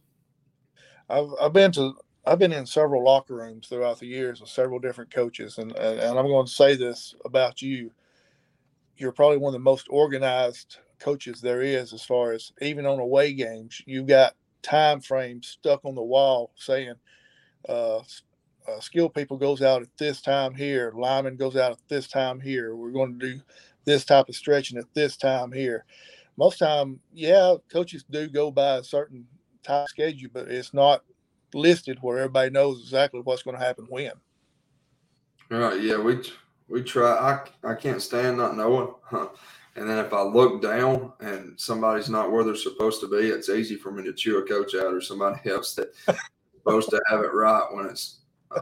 I've I've been to I've been in several locker rooms throughout the years with several different coaches, and and, and I'm going to say this about you: you're probably one of the most organized coaches there is, as far as even on away games. You've got time frames stuck on the wall saying. Uh, uh, skill people goes out at this time here. Lineman goes out at this time here. We're going to do this type of stretching at this time here. Most time, yeah, coaches do go by a certain time schedule, but it's not listed where everybody knows exactly what's going to happen when. Right. Yeah, we we try. I I can't stand not knowing. And then if I look down and somebody's not where they're supposed to be, it's easy for me to chew a coach out or somebody else that's supposed to have it right when it's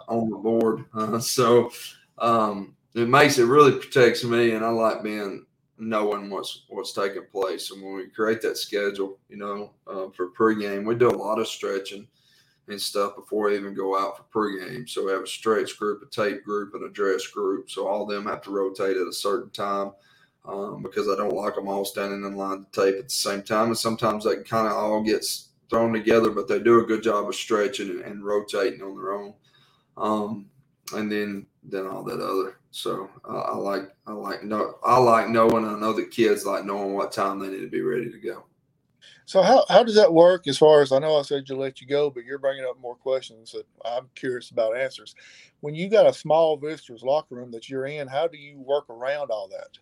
on the board. Uh, so um, it makes it really protects me, and I like being knowing what's what's taking place. And when we create that schedule, you know, uh, for pregame, we do a lot of stretching and stuff before we even go out for pregame. So we have a stretch group, a tape group, and a dress group. So all of them have to rotate at a certain time. Um, because I don't like them all standing in line to tape at the same time. And sometimes they kind of all gets thrown together, but they do a good job of stretching and, and rotating on their own um, and then then all that other. So uh, I like I like know I like knowing. I know the kids like knowing what time they need to be ready to go. So how, how does that work as far as I know I said to let you go, but you're bringing up more questions that I'm curious about answers. When you got a small visitors locker room that you're in, how do you work around all that?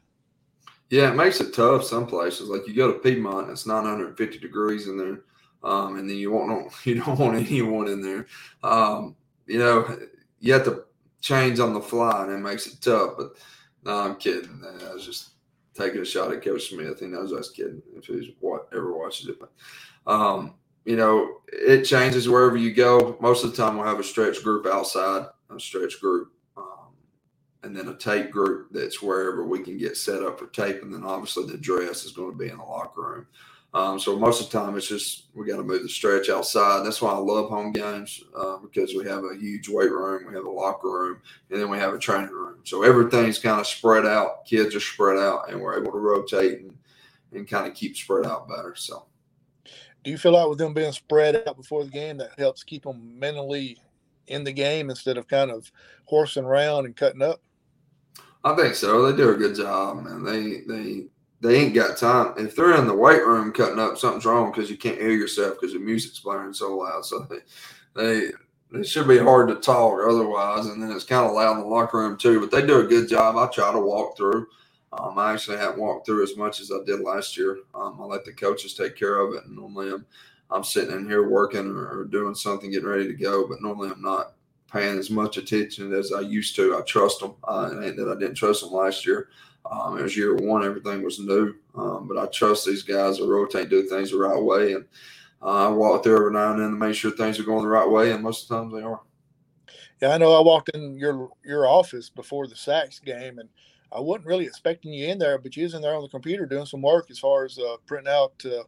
Yeah, it makes it tough some places. Like you go to Piedmont, and it's 950 degrees in there, um, and then you won't you don't want anyone in there. Um, you know, you have to change on the fly, and it makes it tough. But no, I'm kidding. I was just taking a shot at Coach Smith. He knows I was kidding if he's ever watches it. But um, you know, it changes wherever you go. Most of the time, we'll have a stretch group outside, a stretch group, and then a tape group that's wherever we can get set up for tape. And then obviously the dress is going to be in the locker room. Um, so most of the time, it's just we got to move the stretch outside. That's why I love home games uh, because we have a huge weight room, we have a locker room, and then we have a training room. So everything's kind of spread out. Kids are spread out, and we're able to rotate and, and kind of keep spread out better. So, do you feel like with them being spread out before the game that helps keep them mentally in the game instead of kind of horsing around and cutting up? I think so. They do a good job, man. They they they ain't got time. If they're in the weight room cutting up, something's wrong because you can't hear yourself because the music's blaring so loud. So they, they it should be hard to talk otherwise. And then it's kind of loud in the locker room too. But they do a good job. I try to walk through. Um, I actually haven't walked through as much as I did last year. Um, I let the coaches take care of it, and normally I'm I'm sitting in here working or, or doing something, getting ready to go. But normally I'm not paying as much attention as I used to. I trust them, uh, and that I didn't trust them last year. Um, it was year one, everything was new. Um, but I trust these guys to rotate, do things the right way. And uh, I walk through every now and then to make sure things are going the right way. And most of the times they are. Yeah, I know I walked in your your office before the Saks game and I wasn't really expecting you in there, but you was in there on the computer doing some work as far as uh, printing out uh,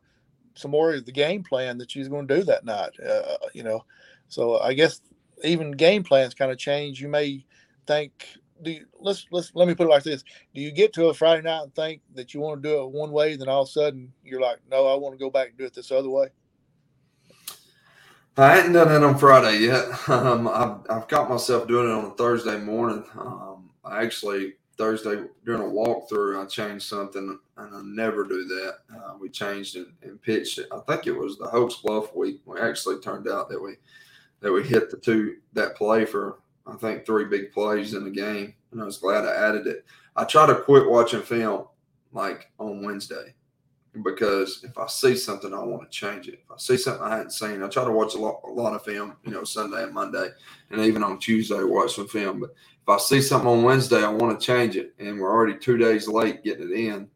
some more of the game plan that you was going to do that night. Uh, you know, so I guess even game plans kind of change. You may think do you, let's let's let me put it like this: Do you get to a Friday night and think that you want to do it one way, then all of a sudden you're like, no, I want to go back and do it this other way? I hadn't done it on Friday yet. Um, I've, I've caught myself doing it on a Thursday morning. Um, I actually Thursday during a walkthrough, I changed something, and I never do that. Uh, we changed and, and pitched it. I think it was the Hokes Bluff week. We actually turned out that we that we hit the two that play for I think three big plays in the game, and I was glad I added it. I try to quit watching film like on Wednesday because if I see something, I want to change it. If I see something I hadn't seen, I try to watch a lot, a lot of film, you know, Sunday and Monday, and even on Tuesday, watch some film. But if I see something on Wednesday, I want to change it, and we're already two days late getting it in.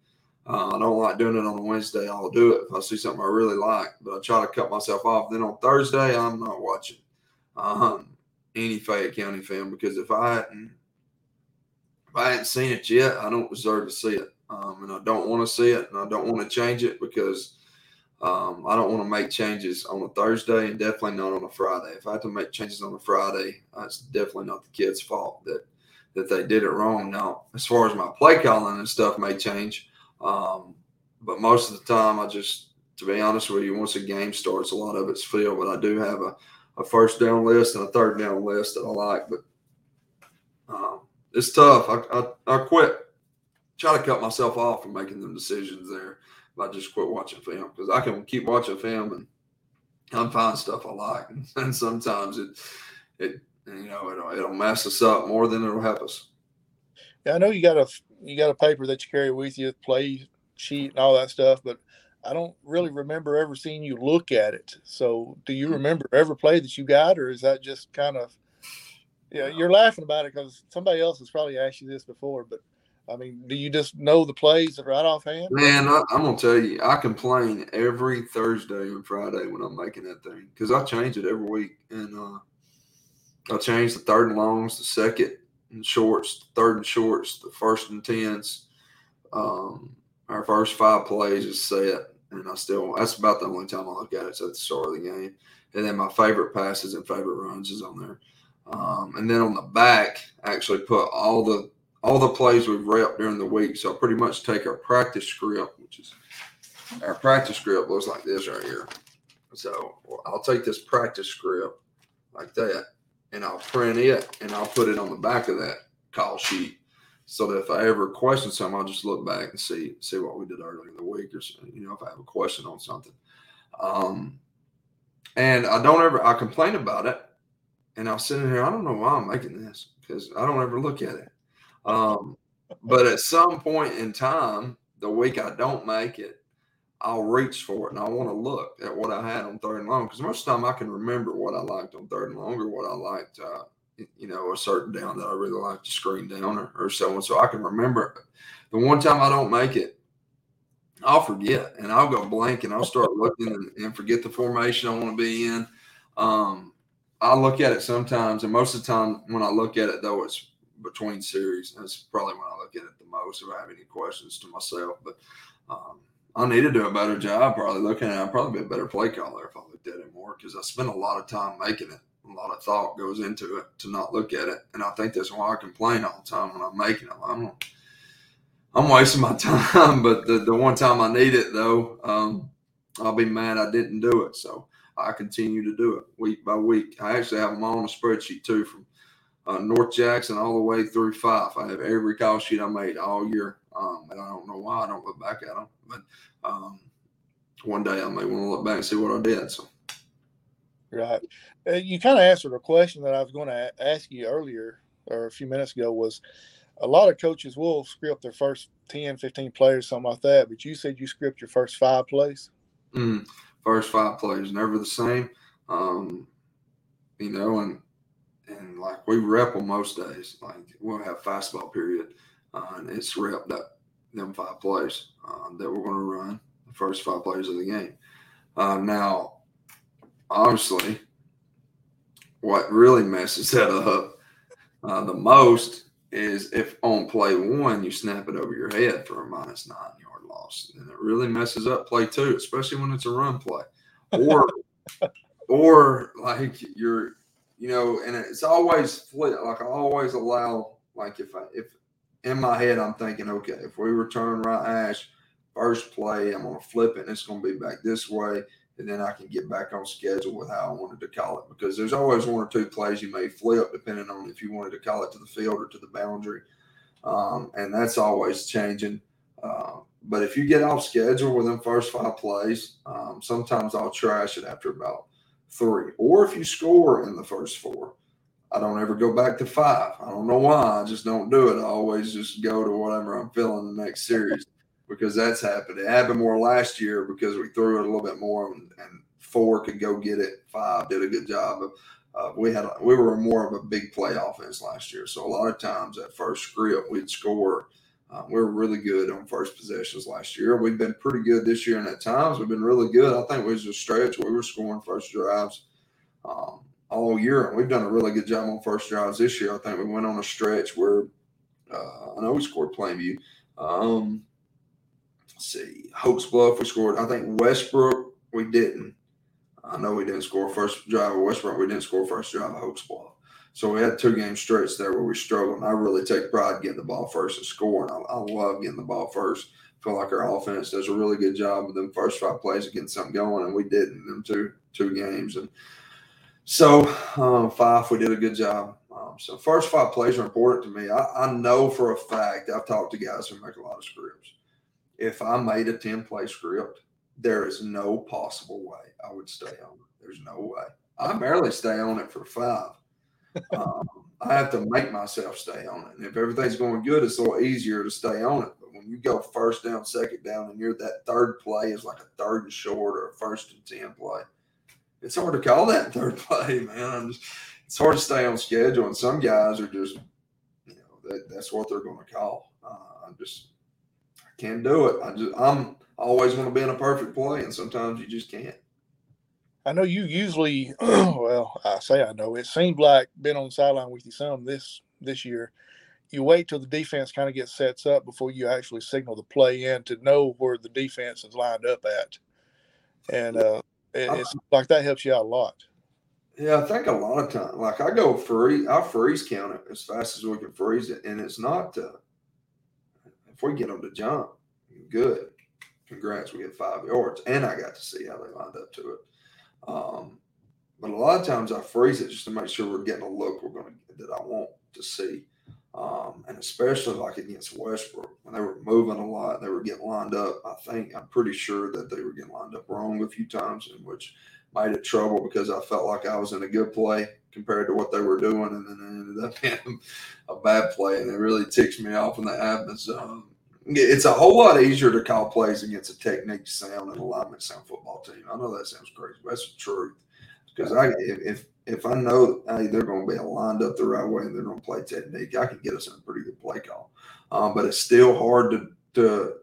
Uh, I don't like doing it on Wednesday. I'll do it if I see something I really like, but I try to cut myself off. Then on Thursday, I'm not watching um, any Fayette County fan because if I hadn't if I hadn't seen it yet, I don't deserve to see it, um, and I don't want to see it, and I don't want to change it because um, I don't want to make changes on a Thursday and definitely not on a Friday. If I have to make changes on a Friday, that's definitely not the kids' fault that that they did it wrong. Now, as far as my play calling and stuff may change, um, but most of the time, I just, to be honest with you, once a game starts, a lot of it's feel. But I do have a, a first down list and a third down list that I like. But um, it's tough. I, I, I quit. Try to cut myself off from making them decisions there. I just quit watching film because I can keep watching film and I'm finding stuff I like, and sometimes it it you know it'll, it'll mess us up more than it'll help us. Yeah, I know you got a you got a paper that you carry with you, play sheet and all that stuff, but I don't really remember ever seeing you look at it. So, do you hmm. remember every play that you got, or is that just kind of? Yeah, you're laughing about it because somebody else has probably asked you this before, but I mean, do you just know the plays right offhand? Man, I, am gonna tell you, I complain every Thursday and Friday when I'm making that thing because I change it every week, and uh, I change the third and longs, the second and shorts, the third and shorts, the first and tens. Um, our first five plays is set, and I still that's about the only time I look at it. So at the start of the game, and then my favorite passes and favorite runs is on there. Um, and then on the back, I actually put all the all the plays we've repped during the week. So I pretty much take our practice script, which is our practice script looks like this right here. So I'll take this practice script like that, and I'll print it and I'll put it on the back of that call sheet so that if I ever question something, I'll just look back and see see what we did earlier in the week, or you know, if I have a question on something. Um, and I don't ever I complain about it, and I'll sit in here. I don't know why I'm making this because I don't ever look at it. Um, but at some point in time, the week I don't make it, I'll reach for it and I want to look at what I had on third and long because most of the time I can remember what I liked on third and long or what I liked, uh, you know, a certain down that I really like to screen down or, or so on. So I can remember. The one time I don't make it, I'll forget and I'll go blank and I'll start looking and, and forget the formation I want to be in. Um, I look at it sometimes, and most of the time when I look at it, though, it's between series. That's probably when I look at it the most if I have any questions to myself. But um, I need to do a better job probably looking at it. I'd probably be a better play caller if I looked at it more because I spend a lot of time making it. A lot of thought goes into it to not look at it. And I think that's why I complain all the time when I'm making them. I'm, I'm wasting my time. But the, the one time I need it, though, um, I'll be mad I didn't do it. So I continue to do it week by week. I actually have them on a spreadsheet too from uh, North Jackson all the way through five. I have every call sheet I made all year, um, and I don't know why I don't look back at them. But um, one day I may want to look back and see what I did. So, right, uh, you kind of answered a question that I was going to ask you earlier or a few minutes ago. Was a lot of coaches will script their first 10, 15 players, something like that. But you said you script your first five plays. Mm, first five plays, never the same. Um, you know, and and like we rep them most days. Like we'll have fastball period, uh, and it's rep that them five plays uh, that we're going to run the first five plays of the game. Uh, now, obviously, what really messes that up uh, the most is if on play one you snap it over your head for a minus nine yard loss, and it really messes up play two, especially when it's a run play, or or like you're you know, and it's always flip. Like I always allow, like if I if in my head I'm thinking, okay, if we return right ash first play, I'm gonna flip it and it's gonna be back this way, and then I can get back on schedule with how I wanted to call it. Because there's always one or two plays you may flip depending on if you wanted to call it to the field or to the boundary, um, and that's always changing. Uh, but if you get off schedule with them first five plays, um, sometimes I'll trash it after about three. Or if you score in the first four, I don't ever go back to five. I don't know why. I just don't do it. I always just go to whatever I'm feeling the next series because that's happened. It happened more last year because we threw it a little bit more and, and four could go get it. Five did a good job. But, uh, we had we were more of a big play offense last year, so a lot of times that first script we'd score Um, we were really good on first possessions last year. We've been pretty good this year, and at times we've been really good. I think it was a stretch we were scoring first drives um, all year, and we've done a really good job on first drives this year. I think we went on a stretch where uh, I know we scored Plainview. Um, see, Hokes Bluff we scored. I think Westbrook we didn't. I know we didn't score first drive of Westbrook. We didn't score first drive of Hokes Bluff. So we had two game stretch there where we struggled. I really take pride getting the ball first and scoring. I, I love getting the ball first. Feel like our offense does a really good job with them first five plays of getting something going, and we did in them two two games. And so um, five, we did a good job. Um, so first five plays are important to me. I, I know for a fact I've talked to guys who make a lot of scripts. If I made a ten play script, there is no possible way I would stay on it. There's no way. I barely stay on it for five um, I have to make myself stay on it. And if everything's going good, it's a little easier to stay on it. But when you go first down, second down, and you're that third play is like a third and short or a first and 10 play, it's hard to call that third play, man. I'm just, it's hard to stay on schedule. And some guys are just, you know, that, that's what they're going to call. Uh, I'm just, I can't do it. I just, I'm I always want to be in a perfect play, and sometimes you just can't. I know you usually, well, I say I know. It seemed like being on the sideline with you some this this year. You wait till the defense kind of gets sets up before you actually signal the play in to know where the defense is lined up at, and uh, it, it's like that helps you out a lot. Yeah, I think a lot of time, like I go free, I freeze count it as fast as we can freeze it, and it's not. Uh, if we get them to jump, good. Congrats, we get five yards, and I got to see how they lined up to it. Um, but a lot of times I freeze it just to make sure we're getting a look we're going to that I want to see. Um, and especially like against Westbrook when they were moving a lot, they were getting lined up. I think I'm pretty sure that they were getting lined up wrong a few times, in which made it trouble because I felt like I was in a good play compared to what they were doing, and then it ended up being a bad play, and it really ticks me off when that happens. Um, it's a whole lot easier to call plays against a technique sound and alignment sound football team. I know that sounds crazy, but that's the truth. Because I if if I know hey, they're going to be lined up the right way and they're going to play technique, I can get us in a pretty good play call. Um, but it's still hard to, to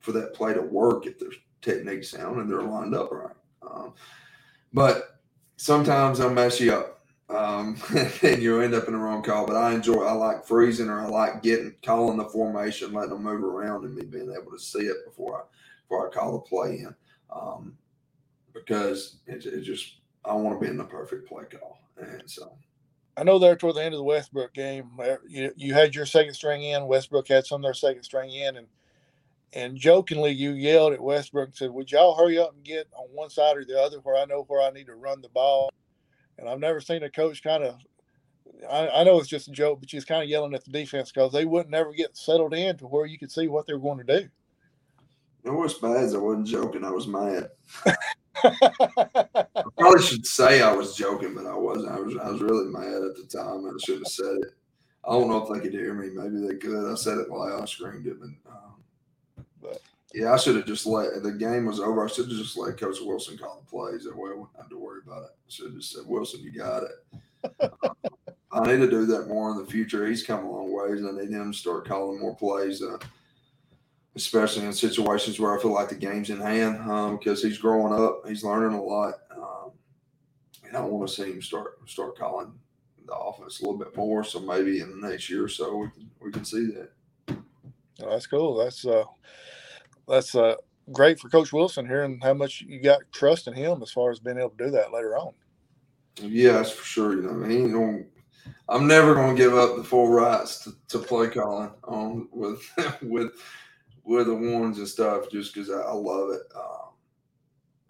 for that play to work if there's technique sound and they're lined up right. Um, but sometimes I mess you up um, and you end up in the wrong call. But I enjoy. I like freezing, or I like getting calling the formation, letting them move around, and me being able to see it before I before I call the play in, um, because it, it just I want to be in the perfect play call, and so. I know there toward the end of the Westbrook game, you, you had your second string in. Westbrook had some of their second string in, and and jokingly you yelled at Westbrook and said, "Would y'all hurry up and get on one side or the other where I know where I need to run the ball?" And I've never seen a coach kind of, I, I, know it's just a joke, but she's kind of yelling at the defense because they wouldn't ever get settled in to where you could see what they were going to do. It was bad. I wasn't joking. I was mad. I probably should say I was joking, but I wasn't. I was I was really mad at the time. I should have said it. I don't know if they could hear me. Maybe they could. I said it while I screamed it, but, um, but yeah, I should have just let the game was over. I should have just let Coach Wilson call the plays. That way I wouldn't have to worry about it. Should have just said, Wilson, you got it. I need to do that more in the future. He's come a long ways. I need him to start calling more plays, uh, especially in situations where I feel like the game's in hand um, because he's growing up. He's learning a lot. Um, and I want to see him start start calling the offense a little bit more. So maybe in the next year or so, we can, we can see that. Oh, that's cool. That's uh, that's uh, great for Coach Wilson hearing how much you got trust in him as far as being able to do that later on. Yeah, that's for sure. You know, ain't going. I'm never going to give up the full rights to, to play calling on with with with the ones and stuff, just because I, I, love it. Um,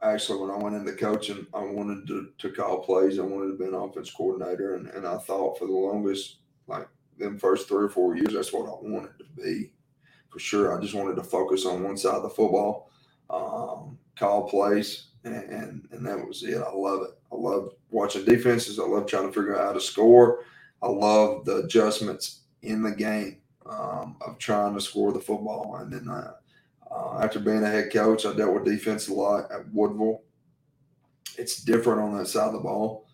actually, when I went into coaching, I wanted to, to call plays. I wanted to be an offense coordinator, and, and I thought for the longest, like them first three or four years, that's what I wanted to be for sure. I just wanted to focus on one side of the football, um, call plays, and, and, and that was it. I love it. I love watching defenses. I love trying to figure out how to score. I love the adjustments in the game um, of trying to score the football. And then uh, uh, after being a head coach, I dealt with defense a lot at Woodville. It's different on that side of the ball.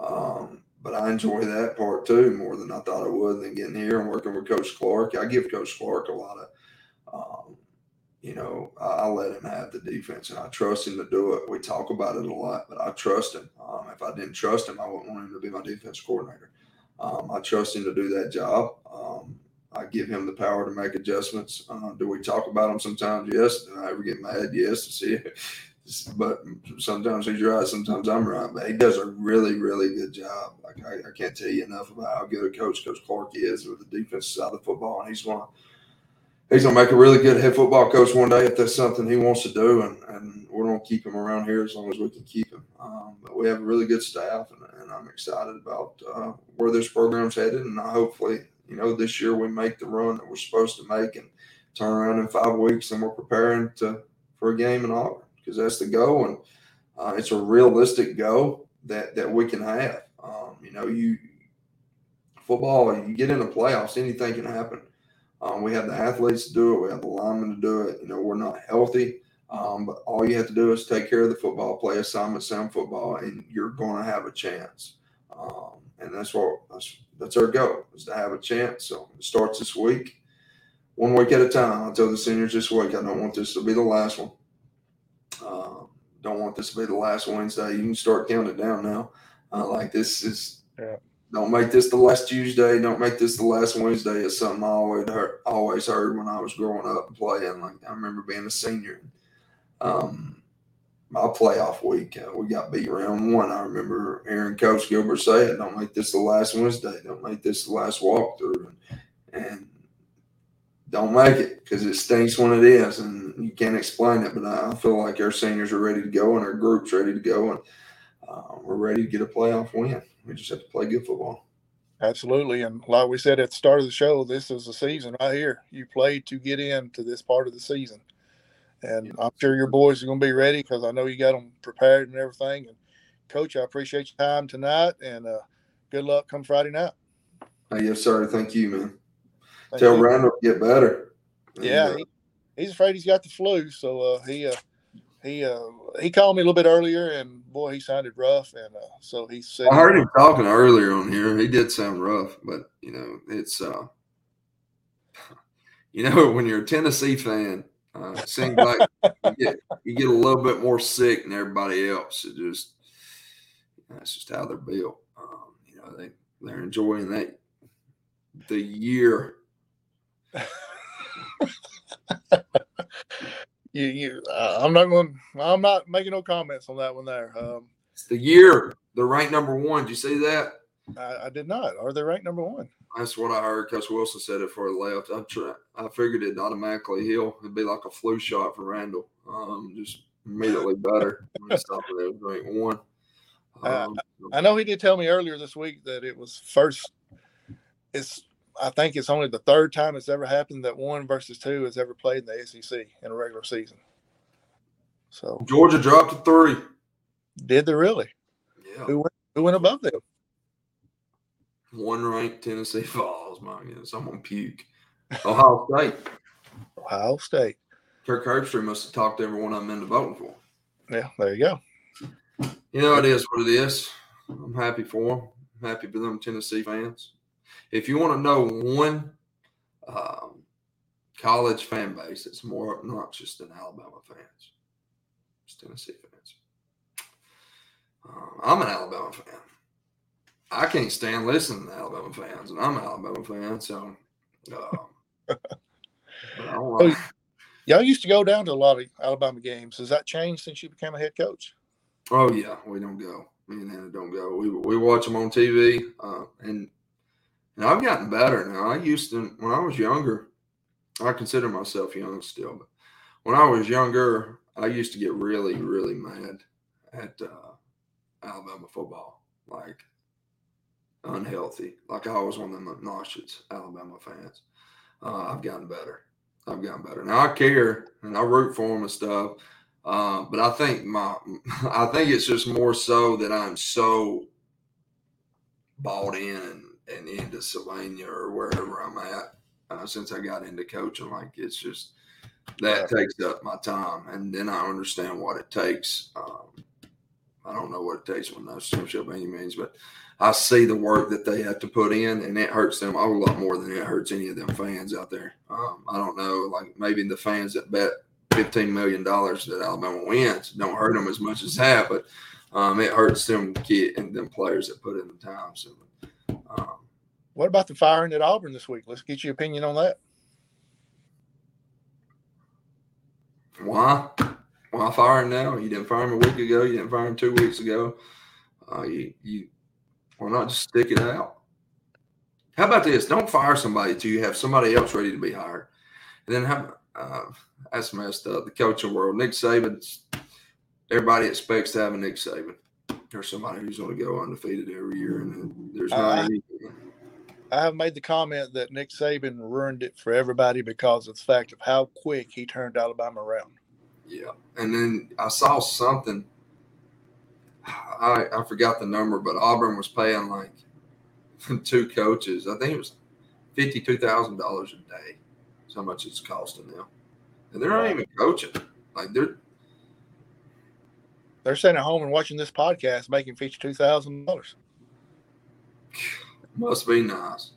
Um, but I enjoy that part too more than I thought I would. Than getting here and working with Coach Clark, I give Coach Clark a lot of, um, you know, I, let him have the defense and I trust him to do it. We talk about it a lot, but I trust him. Um, if I didn't trust him, I wouldn't want him to be my defense coordinator. Um, I trust him to do that job. Um, I give him the power to make adjustments. Uh, do we talk about him sometimes? Yes. Do I ever get mad? Yes. To see. But sometimes he's right, sometimes I'm right. But he does a really, really good job. Like I, I can't tell you enough about how good a coach Coach Clark is with the defense side of the football, and he's going to he's to make a really good head football coach one day if that's something he wants to do. And, and we're to keep him around here as long as we can keep him. Um, but we have a really good staff, and, and I'm excited about uh, where this program's headed. And I hopefully, you know, this year we make the run that we're supposed to make and turn around in five weeks, and we're preparing to for a game in Auburn because that's the goal, and uh, it's a realistic goal that that we can have. Um, you know, you football, you get in the playoffs, anything can happen. Um, we have the athletes to do it. We have the linemen to do it. You know, we're not healthy, um, but all you have to do is take care of the football, play assignment, sound football, and you're going to have a chance. Um, and that's what that's, that's our goal is to have a chance. So it starts this week, one week at a time. I tell the seniors this week, I don't want this to be the last one. Um, don't want this to be the last Wednesday. You can start counting down now. Uh, like this is yeah. Don't make this the last Tuesday. Don't make this the last Wednesday. It's something I always heard, always heard when I was growing up playing. Like I remember being a senior. Um, my playoff week, uh, we got beat round one. I remember Aaron Coach Gilbert saying. Don't make this the last Wednesday. Don't make this the last walkthrough. And, and don't make it because it stinks when it is, and you can't explain it. But I feel like our seniors are ready to go, and our group's ready to go, and uh, we're ready to get a playoff win. We just have to play good football. Absolutely, and like we said at the start of the show, this is the season right here. You played to get into this part of the season, and I'm sure your boys are going to be ready because I know you got them prepared and everything. And coach, I appreciate your time tonight, and uh, good luck come Friday night. yes, sir. Thank you, man. Thank Tell you. Randall to get better. Yeah, and, uh, he, he's afraid he's got the flu, so uh, he uh, he uh, he called me a little bit earlier, and boy, he sounded rough, and uh, so he said. I heard him talking earlier on here. He did sound rough, but you know, it's uh, you know, when you're a Tennessee fan, uh, it seems like you, get, you get a little bit more sick than everybody else. It just that's just how they're built. Um, you know, they they're enjoying that the year. you, you uh, I'm not going. I'm not making no comments on that one there. Um, it's the year they're ranked number one. Did you see that? I, I, did not. Are they ranked number one? That's what I heard. Coach Wilson said it for the left. I try, I figured it automatically. He'll it'd be like a flu shot for Randall. Um, just immediately better. Stop it. Ranked one. Um, I, I know he did tell me earlier this week that it was first. It's I think it's only the third time it's ever happened that one versus two has ever played in the SEC in a regular season. So Georgia dropped to three. Did they really? Yeah. Who went, who went above them? One ranked Tennessee Falls. My goodness, I'm gonna puke. Ohio State. Ohio State. Kirk Herbstreit must have talked to everyone I'm into voting for. Yeah, there you go. You know, it is what it is. I'm happy for them. I'm happy for them Tennessee fans if you want to know one um, college fan base it's more obnoxious than Alabama fans, it's Tennessee fans. Uh, I'm an Alabama fan. I can't stand listening to Alabama fans, and I'm an Alabama fan, so. Uh, oh, y'all used to go down to a lot of Alabama games. Has that changed since you became a head coach? Oh yeah, we don't go. Me and Hannah don't go. We we watch them on TV, uh, and and I've gotten better now. I used to, when I was younger, I consider myself young still, but when I was younger, I used to get really, really mad at uh, Alabama football, like unhealthy. Like I was one of them obnoxious Alabama fans. Uh, I've gotten better. I've gotten better now. I care and I root for them and stuff. Uh, but I think my, I think it's just more so that I'm so bought in and into Sylvania or wherever I'm at uh, since I got into coaching. Like it's just that takes up my time, and then I understand what it takes. Um, I don't know what it takes when those championship by any means, but I see the work that they have to put in, and it hurts them a whole lot more than it hurts any of them fans out there. Um, I don't know, like maybe the fans that bet fifteen million dollars that Alabama wins don't hurt them as much as that, but um, it hurts them kid and them players that put in the time. So, um, what about the firing at Auburn this week? Let's get your opinion on that. Why? Why firing now? You didn't fire him a week ago. You didn't fire him two weeks ago. Uh, you you why not just stick it out? How about this? Don't fire somebody till you have somebody else ready to be hired. And then have uh, that's messed up. The coaching world, Nick Saban's everybody expects to have a Nick Saban or somebody who's going to go undefeated every year, and there's not Uh, any. I have made the comment that Nick Saban ruined it for everybody because of the fact of how quick he turned Alabama around. Yeah, and then I saw something. I I forgot the number, but Auburn was paying like two coaches. I think it was fifty two thousand dollars a day. That's how much it's costing now, and they're not even coaching. Like they're They're sitting at home and watching this podcast making fifty-two thousand dollars. must be nice.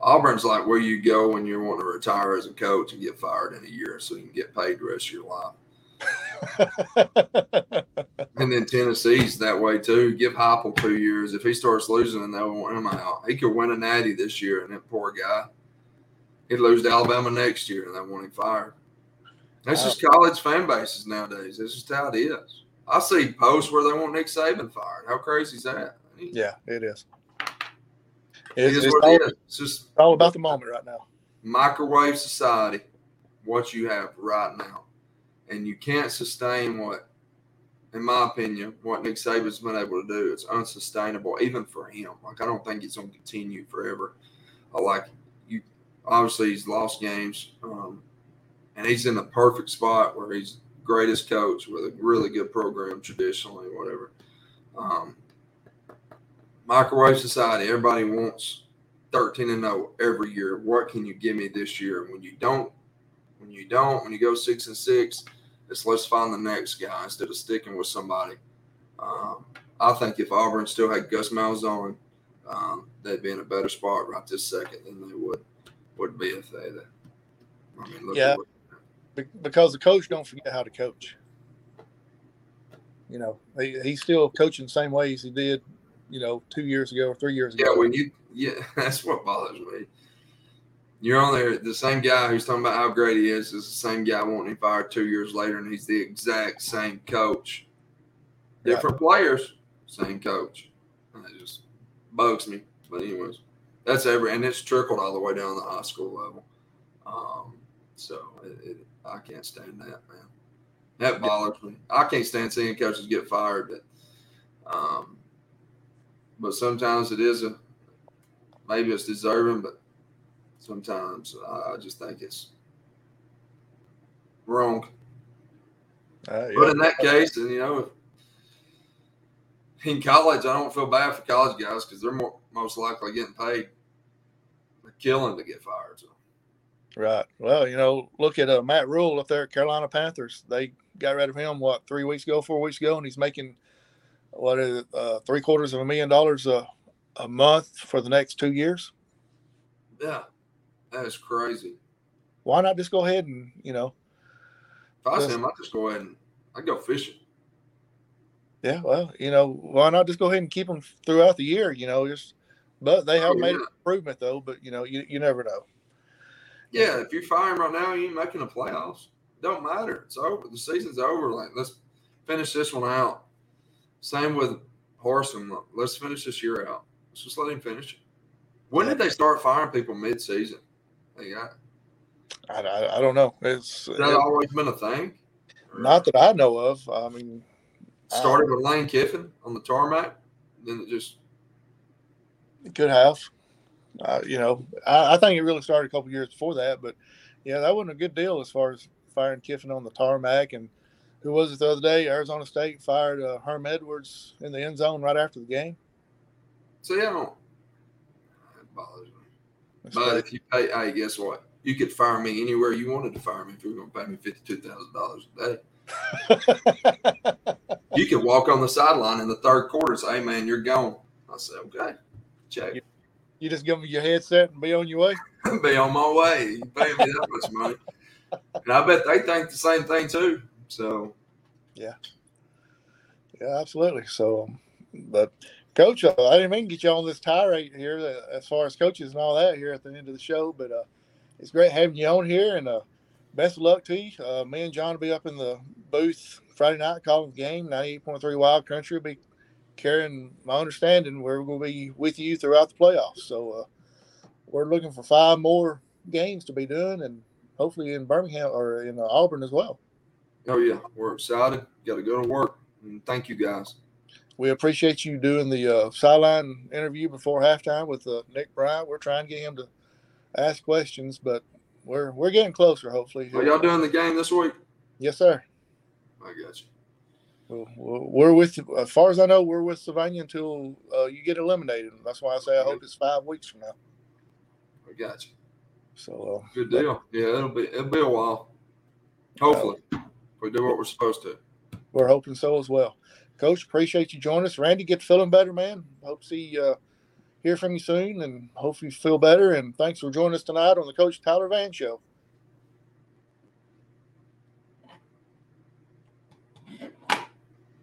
Auburn's like where you go when you want to retire as a coach and get fired in a year, so you can get paid the rest of your life. And then Tennessee's that way too. Give Heupel two years. If he starts losing, and they'll want him out. He could win a natty this year, and that poor guy, he'd lose to Alabama next year, and they want him fired. That's just college fan bases nowadays. That's just how it is. I see posts where they want Nick Saban fired. How crazy is that? yeah, it is. it is all, it is. It's just all about the moment right now. microwave society, what you have right now. And you can't sustain what, in my opinion, what Nick Saban's been able to do. It's unsustainable, even for him. Like, I don't think it's going to continue forever. I like you, obviously, he's lost games, um, and he's in the perfect spot where he's greatest coach with a really good program traditionally, whatever. Um, microwave society, everybody wants 13 and 0 every year. What can you give me this year? When you don't, when you don't, when you go six and six, it's let's find the next guy instead of sticking with somebody. Um, I think if Auburn still had Gus Malzahn, um, they'd be in a better spot right this second than they would would be if they. I mean, look Yeah. At what, Be- because the coach don't forget how to coach. You know, he, he's still coaching the same way as he did, you know, two years ago or three years ago. yeah. When you yeah, that's what bothers me. You're on there. The same guy who's talking about how great he is is the same guy wanting him fired two years later, and he's the exact same coach. Right. Different players, same coach. It just bugs me. But anyways, that's every and it's trickled all the way down the high school level. Um, so it, it, I can't stand that, man. That bothers me. I can't stand seeing coaches get fired. But um, but sometimes it is a maybe it's deserving, but sometimes I, I just think it's wrong. Uh, But in that case, and you know, in college, I don't feel bad for college guys because they're more most likely getting paid a killing to get fired. So Right. Well, you know, look at uh, Matt Rhule up there at Carolina Panthers. They got rid of him what three weeks ago, four weeks ago, and he's making what is it, uh, three quarters of a million dollars a a month for the next two years. yeah, that is crazy. Why not just go ahead and you know? If I was him, I'd just go ahead and I'd go fishing. Yeah. Well, you know, why not just go ahead and keep them throughout the year? You know, just but they have Oh, made yeah. an improvement though. But you know, you you never know. Yeah, if you fire him right now, you ain't making the playoffs. Don't matter. It's over. The season's over. Like let's finish this one out. Same with Harsin. Let's finish this year out. Let's just let him finish it. When did they start firing people mid-season? They got I, I, I don't know. It's has that always been a thing? not that I know of. I mean, started with Lane Kiffin on the tarmac, then it just It could have. Uh, you know, I, I think it really started a couple years before that, but yeah, that wasn't a good deal as far as firing Kiffin on the tarmac. And who was it the other day? Arizona State fired uh, Herm Edwards in the end zone right after the game. see. I don't. It bothers me. That's But crazy. if you pay, hey, guess what? You could fire me anywhere you wanted to fire me if you were going to pay me fifty-two thousand dollars a day. you can walk on the sideline in the third quarter and say, "Hey, man, you're gone." I said, "Okay, check." You just give them your headset and be on your way. be on my way. You paying me that much money, and I bet they think the same thing too. So, yeah, yeah, absolutely. So, um, but coach, uh, I didn't mean to get you on this tirade here uh, as far as coaches and all that here at the end of the show, but uh, it's great having you on here and uh, best of luck to you. Uh, me and John will be up in the booth Friday night calling the game. 98.3 Wild Country will be carrying my understanding we're going to be with you throughout the playoffs. So uh, we're looking for five more games to be doing and hopefully in Birmingham or in uh, Auburn as well. Oh, yeah. We're excited. Got to go to work. And thank you guys. We appreciate you doing the uh, sideline interview before halftime with uh, Nick Bryant. We're trying to get him to ask questions, but we're we're getting closer. Hopefully, are y'all doing the game this week? Yes, sir. I got you. Well, we're with, as far as I know, we're with Sylvania until uh, you get eliminated. That's why I say I hope it's five weeks from now. I got you. So uh, good deal. Yeah, it'll be it'll be a while. Hopefully, uh, we do what we're supposed to. We're hoping so as well. Coach, appreciate you joining us. Randy, get feeling better, man. Hope to see uh, hear from you soon, and hopefully you feel better. And thanks for joining us tonight on the Coach Tyler Van Show.